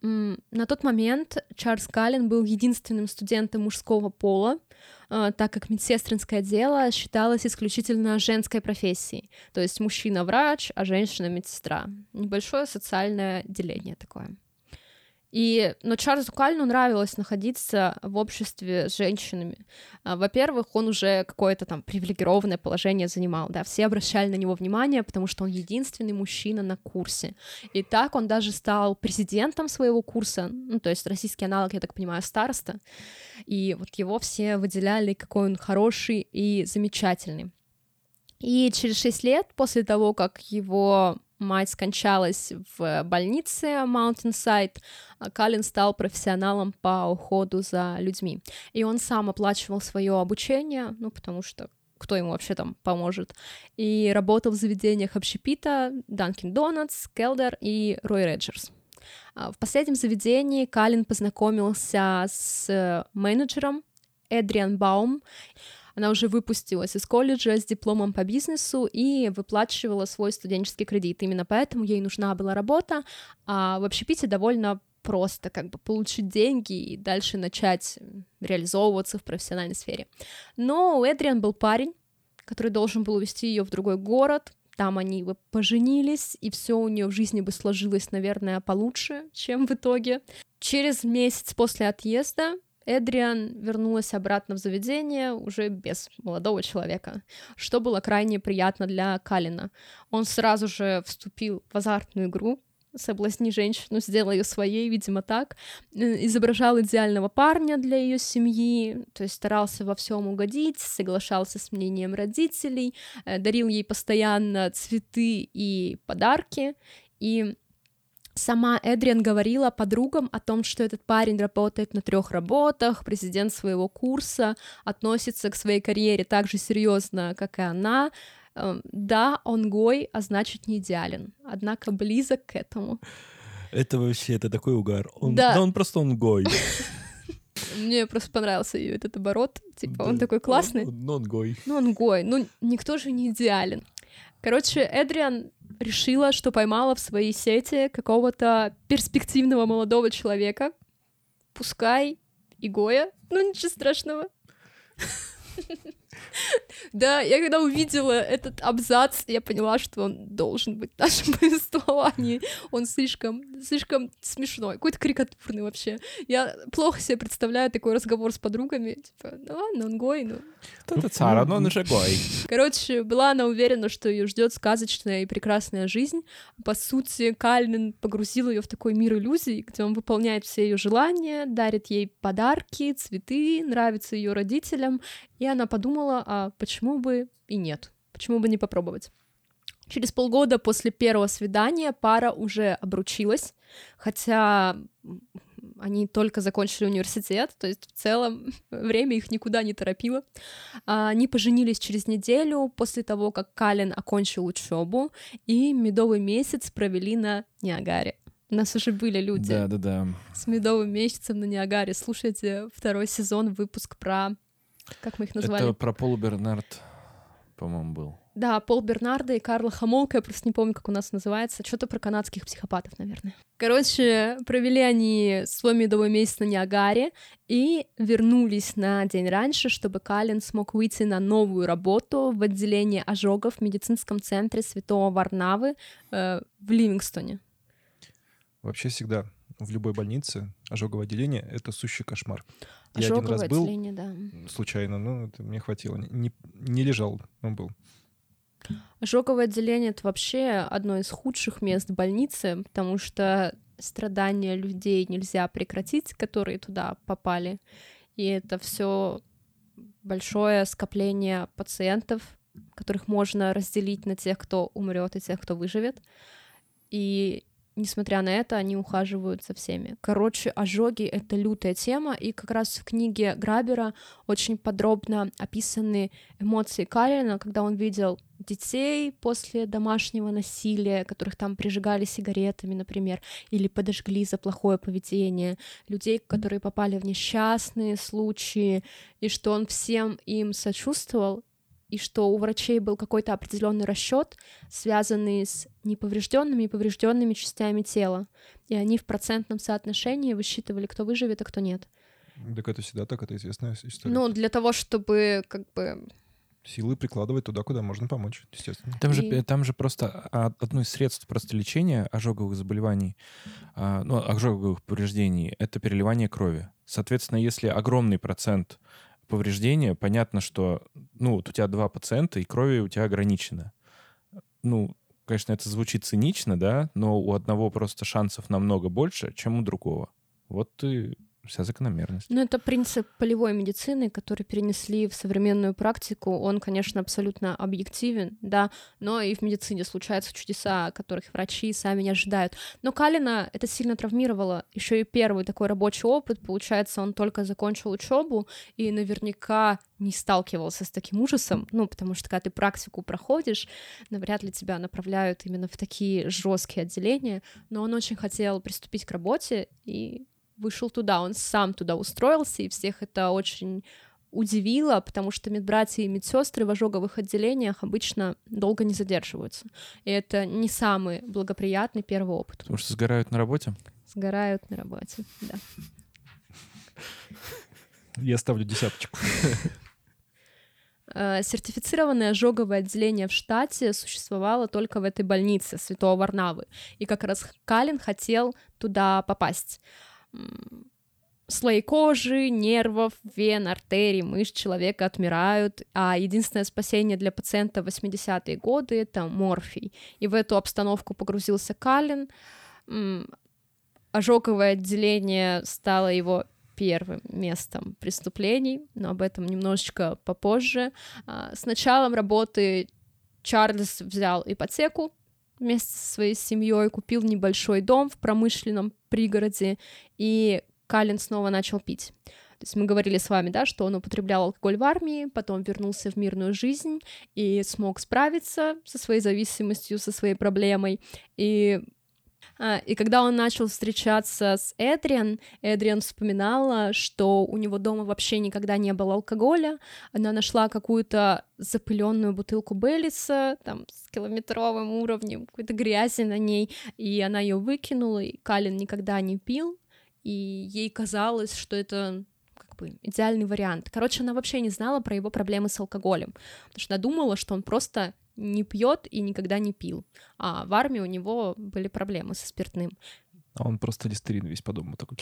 На тот момент Чарльз Каллен был единственным студентом мужского пола, а, так как медсестринское дело считалось исключительно женской профессией. То есть мужчина врач, а женщина медсестра. Небольшое социальное деление такое. И, но Чарльзу Кальну нравилось находиться в обществе с женщинами. А, во-первых, он уже какое-то там привилегированное положение занимал, да, все обращали на него внимание, потому что он единственный мужчина на курсе. И так он даже стал президентом своего курса, ну, то есть российский аналог, я так понимаю, староста, и вот его все выделяли, какой он хороший и замечательный. И через шесть лет после того, как его мать скончалась в больнице Mountainside, а Калин стал профессионалом по уходу за людьми. И он сам оплачивал свое обучение, ну, потому что кто ему вообще там поможет, и работал в заведениях общепита Dunkin' Donuts, Келдер и Рой Реджерс. В последнем заведении Калин познакомился с менеджером Эдриан Баум, она уже выпустилась из колледжа с дипломом по бизнесу и выплачивала свой студенческий кредит. Именно поэтому ей нужна была работа, а в общепите довольно просто как бы получить деньги и дальше начать реализовываться в профессиональной сфере. Но у Эдриан был парень, который должен был увезти ее в другой город, там они бы поженились, и все у нее в жизни бы сложилось, наверное, получше, чем в итоге. Через месяц после отъезда Эдриан вернулась обратно в заведение уже без молодого человека, что было крайне приятно для Калина. Он сразу же вступил в азартную игру, соблазни женщину, сделай ее своей, видимо, так. Э, изображал идеального парня для ее семьи, то есть старался во всем угодить, соглашался с мнением родителей, э, дарил ей постоянно цветы и подарки. И Сама Эдриан говорила подругам о том, что этот парень работает на трех работах, президент своего курса, относится к своей карьере так же серьезно, как и она. Эм, да, он гой, а значит не идеален, однако близок к этому. Это вообще, это такой угар. Он, да. да, он просто он гой. (laughs) Мне просто понравился этот оборот. Типа, он такой классный. Но он гой. Ну, он гой. Ну, никто же не идеален. Короче, Эдриан решила, что поймала в своей сети какого-то перспективного молодого человека, пускай и Гоя, ну ничего страшного. (laughs) (laughs) Да, я когда увидела этот абзац, я поняла, что он должен быть в нашем (laughs) повествовании. Он слишком, слишком смешной, какой-то карикатурный вообще. Я плохо себе представляю такой разговор с подругами. Типа, ну ладно, он гой, ну... Это цара, но он же гой. Короче, была она уверена, что ее ждет сказочная и прекрасная жизнь. По сути, Кальнин погрузил ее в такой мир иллюзий, где он выполняет все ее желания, дарит ей подарки, цветы, нравится ее родителям, и она подумала, а почему бы и нет? Почему бы не попробовать? Через полгода после первого свидания пара уже обручилась, хотя они только закончили университет, то есть в целом (laughs) время их никуда не торопило. А, они поженились через неделю после того, как Калин окончил учебу, и медовый месяц провели на Ниагаре. У нас уже были люди Да, да, да. с медовым месяцем на Ниагаре. Слушайте второй сезон, выпуск про... Как мы их назвали? Это про Полу Бернард, по-моему, был. Да, Пол Бернардо и Карла Хамолка, я просто не помню, как у нас называется. Что-то про канадских психопатов, наверное. Короче, провели они свой медовый месяц на Ниагаре и вернулись на день раньше, чтобы Калин смог выйти на новую работу в отделении ожогов в медицинском центре Святого Варнавы э, в Ливингстоне. Вообще всегда в любой больнице ожоговое отделение — это сущий кошмар. Я один раз был отделение, да. случайно, но это мне хватило. Не, не лежал, он был. Ожоговое отделение — это вообще одно из худших мест в больнице, потому что страдания людей нельзя прекратить, которые туда попали. И это все большое скопление пациентов, которых можно разделить на тех, кто умрет, и тех, кто выживет. И несмотря на это, они ухаживают за всеми. Короче, ожоги — это лютая тема, и как раз в книге Грабера очень подробно описаны эмоции Калина, когда он видел детей после домашнего насилия, которых там прижигали сигаретами, например, или подожгли за плохое поведение, людей, которые попали в несчастные случаи, и что он всем им сочувствовал, и что у врачей был какой-то определенный расчет, связанный с неповрежденными и поврежденными частями тела. И они в процентном соотношении высчитывали, кто выживет, а кто нет. Так это всегда так, это известная история. Ну, для того, чтобы как бы Силы прикладывать туда, куда можно помочь, естественно. Там же, И- там же просто а, одно из средств просто лечения ожоговых заболеваний, а, ну, ожоговых повреждений, это переливание крови. Соответственно, если огромный процент повреждения, понятно, что, ну, вот у тебя два пациента, и крови у тебя ограничено. Ну, конечно, это звучит цинично, да, но у одного просто шансов намного больше, чем у другого. Вот и вся закономерность. Ну, это принцип полевой медицины, который перенесли в современную практику. Он, конечно, абсолютно объективен, да, но и в медицине случаются чудеса, которых врачи сами не ожидают. Но Калина это сильно травмировало. Еще и первый такой рабочий опыт, получается, он только закончил учебу и наверняка не сталкивался с таким ужасом, ну, потому что когда ты практику проходишь, навряд ли тебя направляют именно в такие жесткие отделения, но он очень хотел приступить к работе и вышел туда, он сам туда устроился, и всех это очень удивило, потому что медбратья и медсестры в ожоговых отделениях обычно долго не задерживаются. И это не самый благоприятный первый опыт. Потому что сгорают на работе. Сгорают на работе, да. Я ставлю десяточку. Э, Сертифицированное ожоговое отделение в штате существовало только в этой больнице Святого Варнавы. И как раз Калин хотел туда попасть. Слои кожи, нервов, вен, артерий, мышц человека отмирают, а единственное спасение для пациента в 80-е годы — это морфий. И в эту обстановку погрузился Калин. М, Ожоговое отделение стало его первым местом преступлений, но об этом немножечко попозже. А, С началом работы Чарльз взял ипотеку вместе со своей семьей, купил небольшой дом в промышленном пригороде, и Калин снова начал пить. То есть мы говорили с вами, да, что он употреблял алкоголь в армии, потом вернулся в мирную жизнь и смог справиться со своей зависимостью, со своей проблемой. И И когда он начал встречаться с Эдриан, Эдриан вспоминала, что у него дома вообще никогда не было алкоголя. Она нашла какую-то запыленную бутылку Беллиса, там, с километровым уровнем, какой-то грязи на ней, и она ее выкинула, и Калин никогда не пил, и ей казалось, что это как бы идеальный вариант. Короче, она вообще не знала про его проблемы с алкоголем, потому что она думала, что он просто не пьет и никогда не пил. А в армии у него были проблемы со спиртным. А он просто листерин весь по дому такой.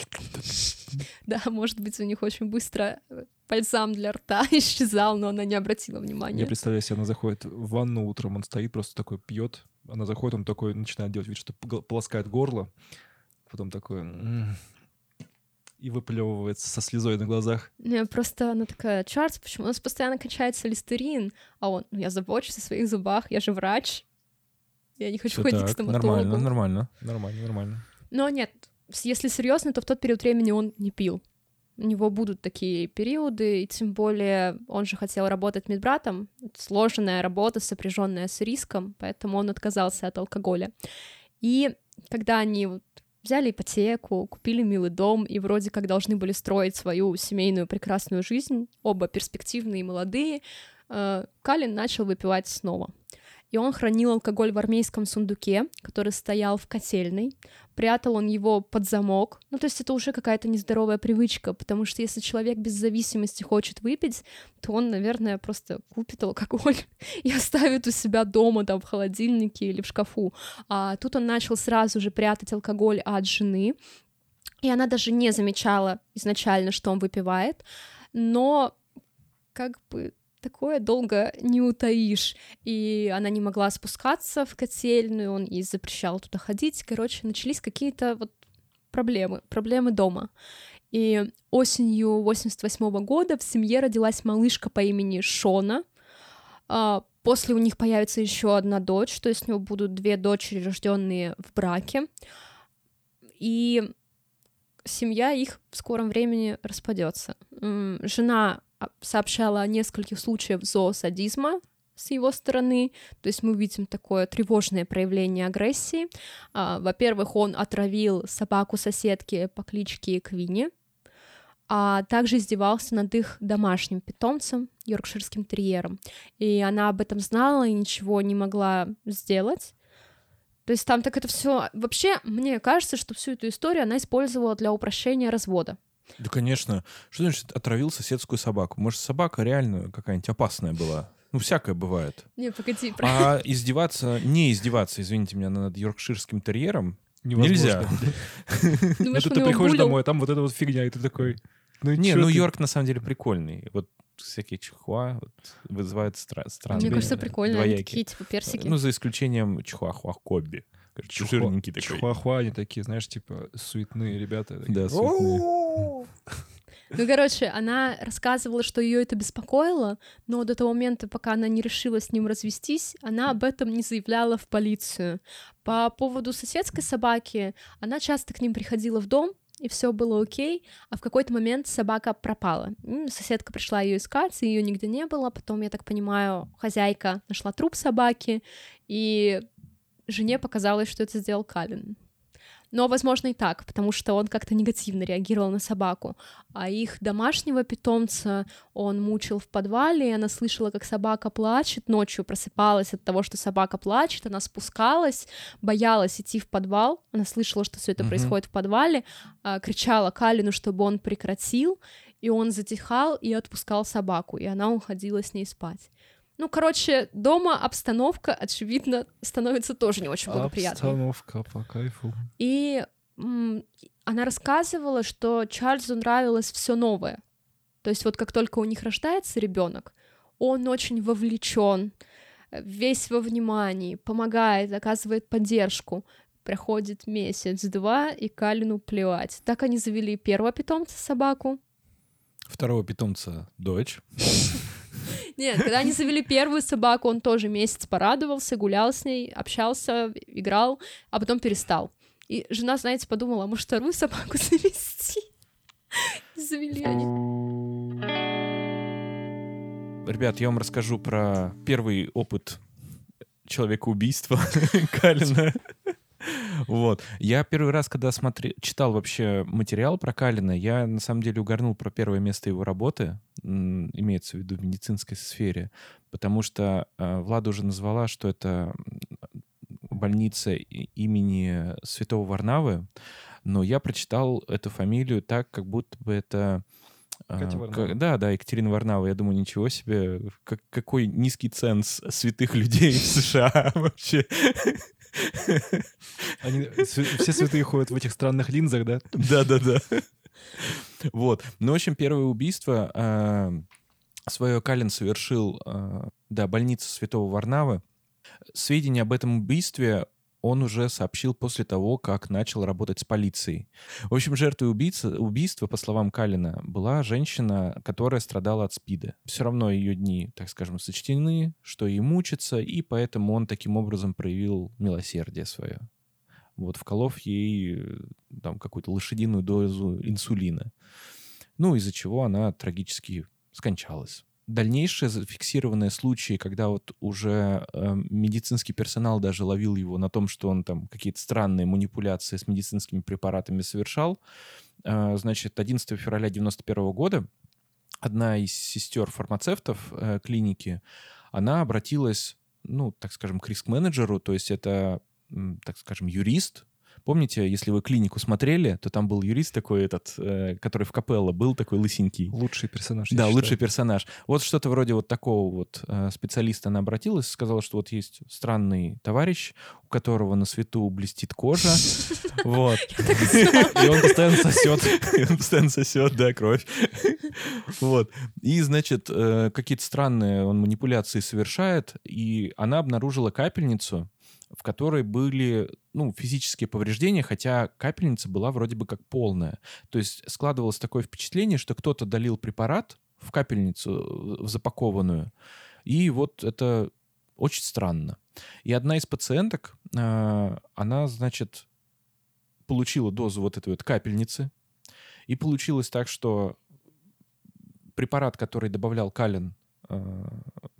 Да, может быть, у них очень быстро э, бальзам для рта (laughs) исчезал, но она не обратила внимания. Я представляю себе, она заходит в ванну утром, он стоит, просто такой пьет. Она заходит, он такой начинает делать вид, что полоскает горло. Потом такой... И выплевывается со слезой на глазах. Не, Просто она такая, Чарльз, почему у нас постоянно кончается листерин? А он, ну я забочусь о своих зубах, я же врач. Я не хочу Всё ходить к так, стоматологу. нормально, нормально. Нормально, нормально. Но нет, если серьезно, то в тот период времени он не пил. У него будут такие периоды, и тем более он же хотел работать медбратом. Это сложная работа, сопряженная с риском, поэтому он отказался от алкоголя. И когда они вот взяли ипотеку, купили милый дом и вроде как должны были строить свою семейную прекрасную жизнь, оба перспективные и молодые, э, Калин начал выпивать снова и он хранил алкоголь в армейском сундуке, который стоял в котельной. Прятал он его под замок. Ну, то есть это уже какая-то нездоровая привычка, потому что если человек без зависимости хочет выпить, то он, наверное, просто купит алкоголь (laughs) и оставит у себя дома, там, в холодильнике или в шкафу. А тут он начал сразу же прятать алкоголь от жены, и она даже не замечала изначально, что он выпивает, но как бы такое долго не утаишь. И она не могла спускаться в котельную, он ей запрещал туда ходить. Короче, начались какие-то вот проблемы, проблемы дома. И осенью 88 -го года в семье родилась малышка по имени Шона. А, после у них появится еще одна дочь, то есть у него будут две дочери, рожденные в браке. И семья их в скором времени распадется. Жена сообщала о нескольких случаях зоосадизма с его стороны, то есть мы видим такое тревожное проявление агрессии. А, во-первых, он отравил собаку соседки по кличке Квинни, а также издевался над их домашним питомцем, йоркширским терьером. И она об этом знала и ничего не могла сделать. То есть там так это все... Вообще, мне кажется, что всю эту историю она использовала для упрощения развода. Да, конечно. Что значит отравил соседскую собаку? Может, собака реально какая-нибудь опасная была? Ну, всякое бывает. Не, погоди. А издеваться, не издеваться, извините меня, над йоркширским терьером нельзя. (laughs) Ну, ты приходишь домой, а там вот эта вот фигня, и ты такой... Ну, не, ну Йорк на самом деле прикольный. Вот всякие чихуа вот, вызывают стра- странные Мне кажется, прикольно. Они такие, типа, персики. Ну, за исключением чихуахуа Кобби. Жирненький такой. Чихуахуа, они такие, знаешь, типа, суетные ребята. Да, суетные. Ну, короче, она рассказывала, что ее это беспокоило, но до того момента, пока она не решила с ним развестись, она об этом не заявляла в полицию. По поводу соседской собаки, она часто к ним приходила в дом, и все было окей, а в какой-то момент собака пропала. Соседка пришла ее искать, и ее нигде не было. Потом, я так понимаю, хозяйка нашла труп собаки, и жене показалось, что это сделал Калин. Но, возможно, и так, потому что он как-то негативно реагировал на собаку. А их домашнего питомца он мучил в подвале, и она слышала, как собака плачет, ночью просыпалась от того, что собака плачет, она спускалась, боялась идти в подвал, она слышала, что все это mm-hmm. происходит в подвале, а, кричала Калину, чтобы он прекратил, и он затихал и отпускал собаку, и она уходила с ней спать. Ну, короче, дома обстановка, очевидно, становится тоже не очень благоприятной. Обстановка по кайфу. И м- она рассказывала, что Чарльзу нравилось все новое. То есть вот как только у них рождается ребенок, он очень вовлечен, весь во внимании, помогает, оказывает поддержку. Проходит месяц-два, и Калину плевать. Так они завели первого питомца собаку. Второго питомца дочь. (laughs) Нет, когда они завели первую собаку, он тоже месяц порадовался, гулял с ней, общался, играл, а потом перестал. И жена, знаете, подумала, а может вторую собаку (laughs) завести? Завели они. Ребят, я вам расскажу про первый опыт человека-убийства (laughs) Калина. Вот. Я первый раз, когда смотри, читал вообще материал про Калина, я на самом деле угорнул про первое место его работы, имеется в виду в медицинской сфере, потому что э, Влада уже назвала, что это больница имени Святого Варнавы, но я прочитал эту фамилию так, как будто бы это... А, как, да, да, Екатерина Варнава. Я думаю, ничего себе, как, какой низкий ценз святых людей в (laughs) США вообще. Они, все святые ходят в этих странных линзах, да? Да-да-да. Вот. Ну, в общем, первое убийство э, свое Калин совершил, э, да, больница Святого Варнавы. Сведения об этом убийстве он уже сообщил после того, как начал работать с полицией. В общем, жертвой убийца, убийства, по словам Калина, была женщина, которая страдала от СПИДа. Все равно ее дни, так скажем, сочтены, что ей мучиться, и поэтому он таким образом проявил милосердие свое. Вот, вколов ей там какую-то лошадиную дозу инсулина. Ну, из-за чего она трагически скончалась. Дальнейшие зафиксированные случаи, когда вот уже э, медицинский персонал даже ловил его на том, что он там какие-то странные манипуляции с медицинскими препаратами совершал, э, значит, 11 февраля 91 года одна из сестер фармацевтов э, клиники, она обратилась, ну, так скажем, к риск-менеджеру, то есть это, так скажем, юрист, Помните, если вы клинику смотрели, то там был юрист такой этот, э, который в Капелло был такой лысенький. Лучший персонаж. Да, лучший персонаж. Вот что-то вроде вот такого вот э, специалиста она обратилась, сказала, что вот есть странный товарищ, у которого на свету блестит кожа, (laughs) вот. (laughs) И он постоянно сосет, он постоянно сосет, да, кровь. (laughs) Вот. И, значит, э, какие-то странные он манипуляции совершает, и она обнаружила капельницу, в которой были ну, физические повреждения, хотя капельница была вроде бы как полная. То есть складывалось такое впечатление, что кто-то долил препарат в капельницу э, в запакованную, и вот это очень странно. И одна из пациенток, э, она, значит, получила дозу вот этой вот капельницы, и получилось так, что препарат, который добавлял калин э,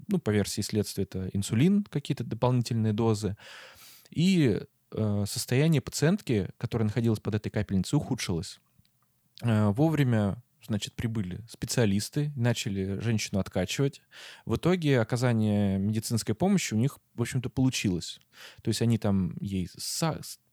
ну, по версии следствия, это инсулин, какие-то дополнительные дозы. И э, состояние пациентки, которая находилась под этой капельницей, ухудшилось. Э, вовремя значит, прибыли специалисты, начали женщину откачивать. В итоге оказание медицинской помощи у них, в общем-то, получилось. То есть они там ей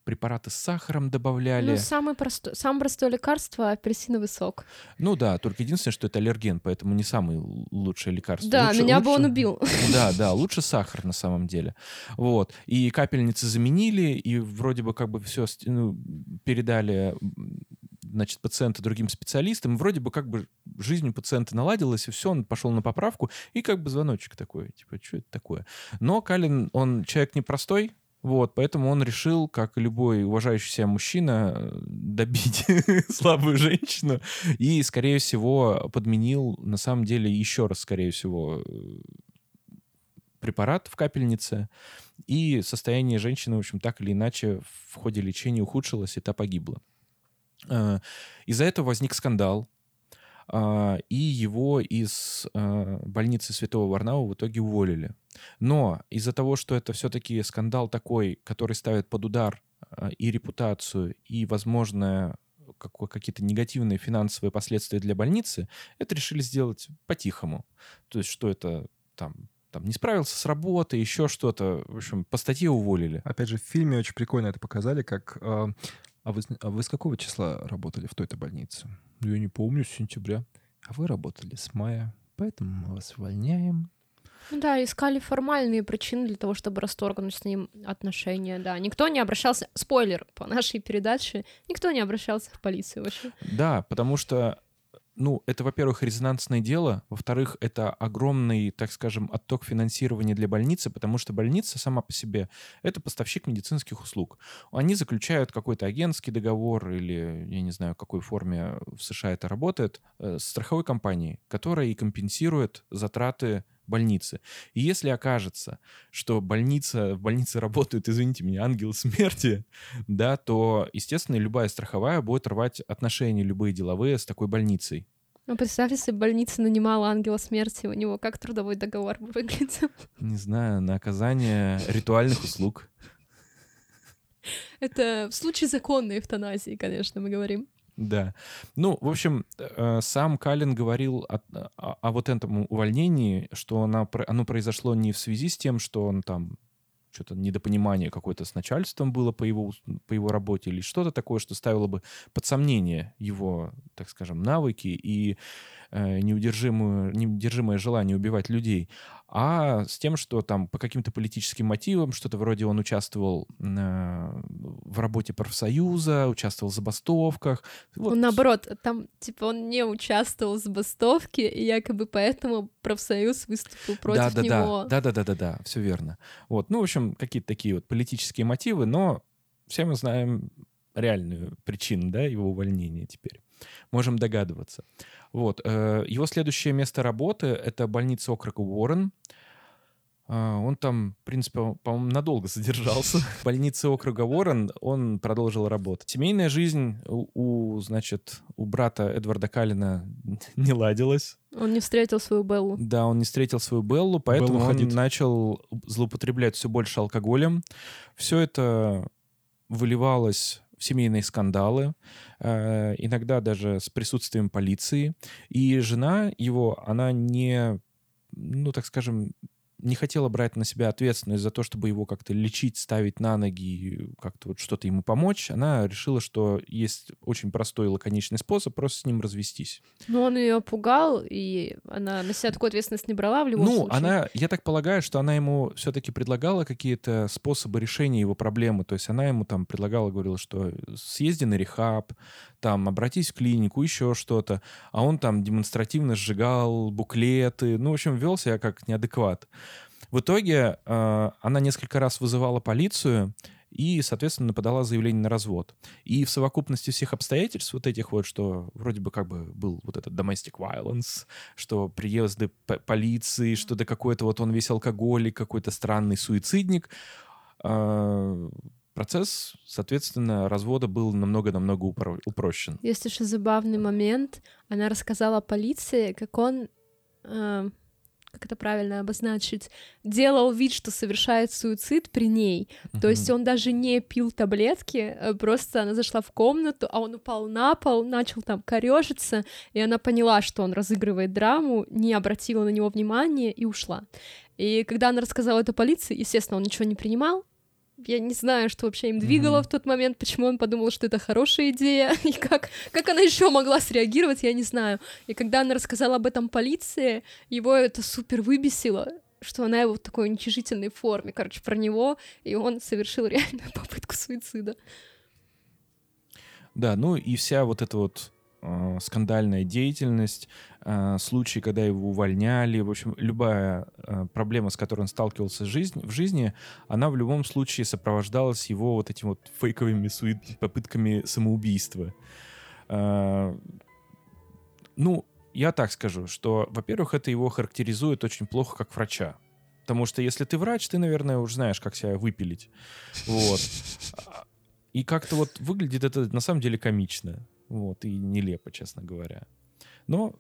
препараты с сахаром добавляли. Ну, самое простое, самое простое лекарство — апельсиновый сок. Ну да, только единственное, что это аллерген, поэтому не самое лучшее лекарство. Да, лучше, меня лучше... бы он убил. Да, да, (laughs) лучше сахар на самом деле. Вот. И капельницы заменили, и вроде бы как бы все ну, передали значит, пациента другим специалистам, вроде бы как бы жизнь у пациента наладилась, и все, он пошел на поправку, и как бы звоночек такой, типа, что это такое? Но Калин, он человек непростой, вот, поэтому он решил, как и любой уважающий себя мужчина, э, добить (laughs) слабую женщину и, скорее всего, подменил, на самом деле, еще раз, скорее всего, э, препарат в капельнице, и состояние женщины, в общем, так или иначе в ходе лечения ухудшилось, и та погибла. Э, из-за этого возник скандал, а, и его из больницы Святого Варнава в итоге уволили. Но из-за того, что это все-таки скандал такой, который ставит под удар а, и репутацию, и, возможно, какие-то негативные финансовые последствия для больницы, это решили сделать по-тихому. То есть, что это там там не справился с работой, еще что-то. В общем, по статье уволили. Опять же, в фильме очень прикольно это показали, как... Э, а, вы, а вы с какого числа работали в той-то больнице? Я не помню, с сентября. А вы работали с мая, поэтому мы вас увольняем. Ну да, искали формальные причины для того, чтобы расторгнуть с ним отношения, да. Никто не обращался, спойлер по нашей передаче, никто не обращался в полицию вообще. Да, потому что ну, это, во-первых, резонансное дело, во-вторых, это огромный, так скажем, отток финансирования для больницы, потому что больница сама по себе — это поставщик медицинских услуг. Они заключают какой-то агентский договор или, я не знаю, в какой форме в США это работает, э, с страховой компанией, которая и компенсирует затраты больницы. И если окажется, что больница, в больнице работают, извините меня, ангелы смерти, (laughs) да, то, естественно, любая страховая будет рвать отношения любые деловые с такой больницей. Ну, представь, если больница нанимала ангела смерти, у него как трудовой договор бы выглядел? (laughs) Не знаю, на оказание ритуальных услуг. Это в случае законной эвтаназии, конечно, мы говорим. Да. Ну, в общем, э, сам Калин говорил о, о, о вот этом увольнении, что оно, оно произошло не в связи с тем, что он там что-то недопонимание какое-то с начальством было по его, по его работе или что-то такое, что ставило бы под сомнение его, так скажем, навыки и э, неудержимую, неудержимое желание убивать людей, а с тем, что там по каким-то политическим мотивам, что-то вроде он участвовал э, в работе профсоюза, участвовал в забастовках. Вот. Он наоборот, там типа он не участвовал в забастовке, и якобы поэтому профсоюз выступил против да, да, него. Да, да, да, да, да, все верно. Вот, ну, в общем, какие-то такие вот политические мотивы, но все мы знаем реальную причину, да, его увольнения теперь. Можем догадываться. Вот. Э, его следующее место работы — это больница округа Уоррен. А, Он там, в принципе, по- по-моему, надолго задержался. (laughs) В больнице округа Уоррен он продолжил работать. Семейная жизнь у, значит, у брата Эдварда Каллина (laughs) не ладилась. Он не встретил свою Беллу. Да, он не встретил свою Беллу, поэтому Белла он начал злоупотреблять все больше алкоголем. Все это выливалось семейные скандалы, э, иногда даже с присутствием полиции. И жена его, она не, ну, так скажем, не хотела брать на себя ответственность за то, чтобы его как-то лечить, ставить на ноги, как-то вот что-то ему помочь. Она решила, что есть очень простой и лаконичный способ просто с ним развестись. Но он ее пугал, и она на себя такую ответственность не брала в любом ну, случае. она, я так полагаю, что она ему все-таки предлагала какие-то способы решения его проблемы. То есть она ему там предлагала, говорила, что съезди на рехаб, там, обратись в клинику, еще что-то. А он там демонстративно сжигал буклеты. Ну, в общем, вел себя как неадекват. В итоге э, она несколько раз вызывала полицию и, соответственно, подала заявление на развод. И в совокупности всех обстоятельств вот этих вот, что вроде бы как бы был вот этот domestic violence, что приезды полиции, что да какой-то вот он весь алкоголик, какой-то странный суицидник, э, процесс, соответственно, развода был намного-намного упро- упрощен. Есть еще забавный момент. Она рассказала полиции, как он, э, как это правильно обозначить, делал вид, что совершает суицид при ней. То есть он даже не пил таблетки, э, просто она зашла в комнату, а он упал на пол, начал там корежиться, и она поняла, что он разыгрывает драму, не обратила на него внимания и ушла. И когда она рассказала это полиции, естественно, он ничего не принимал. Я не знаю, что вообще им двигало Мгм. в тот момент, почему он подумал, что это хорошая идея, (laughs) и как, как она еще могла среагировать, я не знаю. И когда она рассказала об этом полиции, его это супер выбесило, что она его в такой уничижительной форме, короче, про него, и он совершил (laughs) реальную попытку суицида. Да, ну и вся вот эта вот э, скандальная деятельность, случаи, когда его увольняли, в общем, любая э, проблема, с которой он сталкивался в жизни, в жизни, она в любом случае сопровождалась его вот этими вот фейковыми суи- попытками самоубийства. Э, ну, я так скажу, что, во-первых, это его характеризует очень плохо как врача. Потому что если ты врач, ты, наверное, уже знаешь, как себя выпилить. Вот. И как-то вот выглядит это на самом деле комично. Вот, и нелепо, честно говоря. Но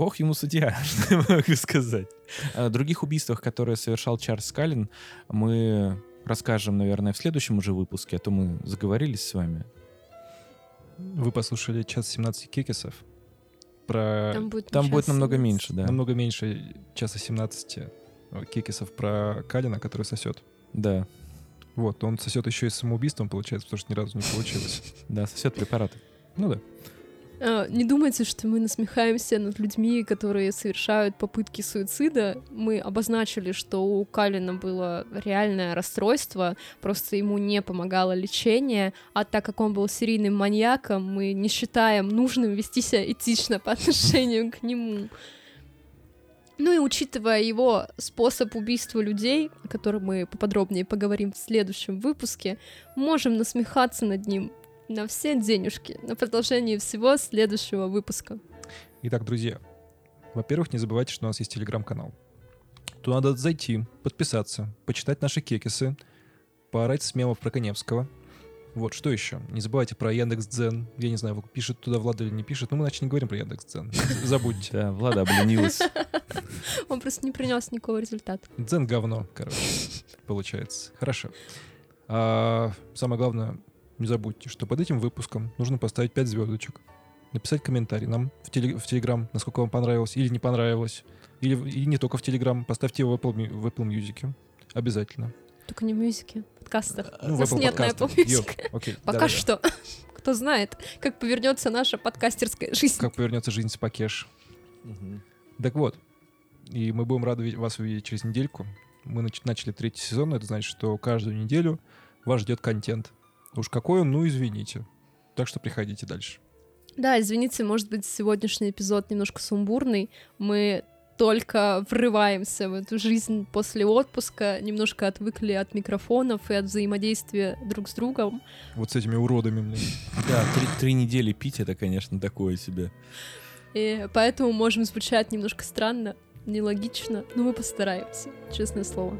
бог ему судья, (laughs) что я могу сказать. О других убийствах, которые совершал Чарльз Скаллин, мы расскажем, наверное, в следующем уже выпуске, а то мы заговорились с вами. Вы послушали час 17 кекисов. Про... Там будет, Там будет намного 17. меньше, да. Намного меньше часа 17 э, кекисов про Калина, который сосет. Да, Вот, он сосет еще и самоубийством, получается, потому что ни разу не получилось. (laughs) да, сосет препараты. Ну да. А, Не думайте, что мы насмехаемся над людьми, которые совершают попытки суицида. Мы обозначили, что у Калина было реальное расстройство, просто ему не помогало лечение, а так как он был серийным маньяком, мы не считаем нужным вести себя этично по (laughs) отношению к нему. Ну и учитывая его способ убийства людей, о котором мы поподробнее поговорим в следующем выпуске, можем насмехаться над ним на все денежки на продолжении всего следующего выпуска. Итак, друзья, во-первых, не забывайте, что у нас есть телеграм-канал. Туда надо зайти, подписаться, почитать наши кекисы, поорать с мемов про Коневского. Вот, что еще? Не забывайте про Яндекс.Дзен. Я не знаю, пишет туда Влада или не пишет, но мы иначе не говорим про Яндекс.Дзен. (laughs) Забудьте. Да, Влада обленилась. Он просто не принес никакого результата. Дзен говно, короче, получается. Хорошо. А, самое главное, не забудьте, что под этим выпуском нужно поставить 5 звездочек, написать комментарий нам в, теле- в Телеграм, насколько вам понравилось или не понравилось. Или, и не только в Телеграм, поставьте его в Apple, в Apple Music. Обязательно. Только не в мюзике, в подкастах. Ну, У в нас Apple нет на подкастах. Apple Йо, Music. окей, Пока да-да-да. что. Кто знает, как повернется наша подкастерская жизнь. Как повернется жизнь с Пакеш. Так вот, и мы будем рады вас увидеть через недельку. Мы нач- начали третий сезон, это значит, что каждую неделю вас ждет контент. Уж какой он, ну извините. Так что приходите дальше. Да, извините, может быть, сегодняшний эпизод немножко сумбурный. Мы только врываемся в эту жизнь после отпуска, немножко отвыкли от микрофонов и от взаимодействия друг с другом. Вот с этими уродами, блин. Да, три, три недели пить это, конечно, такое себе. И поэтому можем звучать немножко странно, нелогично, но мы постараемся, честное слово.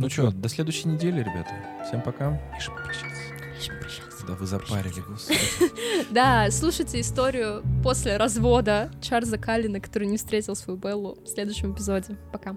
Ну что, до следующей недели, ребята. Всем пока. Миша, попрощаться. Да вы запарили. (laughs) Да, слушайте историю после развода Чарльза Каллина, который не встретил свою Беллу в следующем эпизоде. Пока.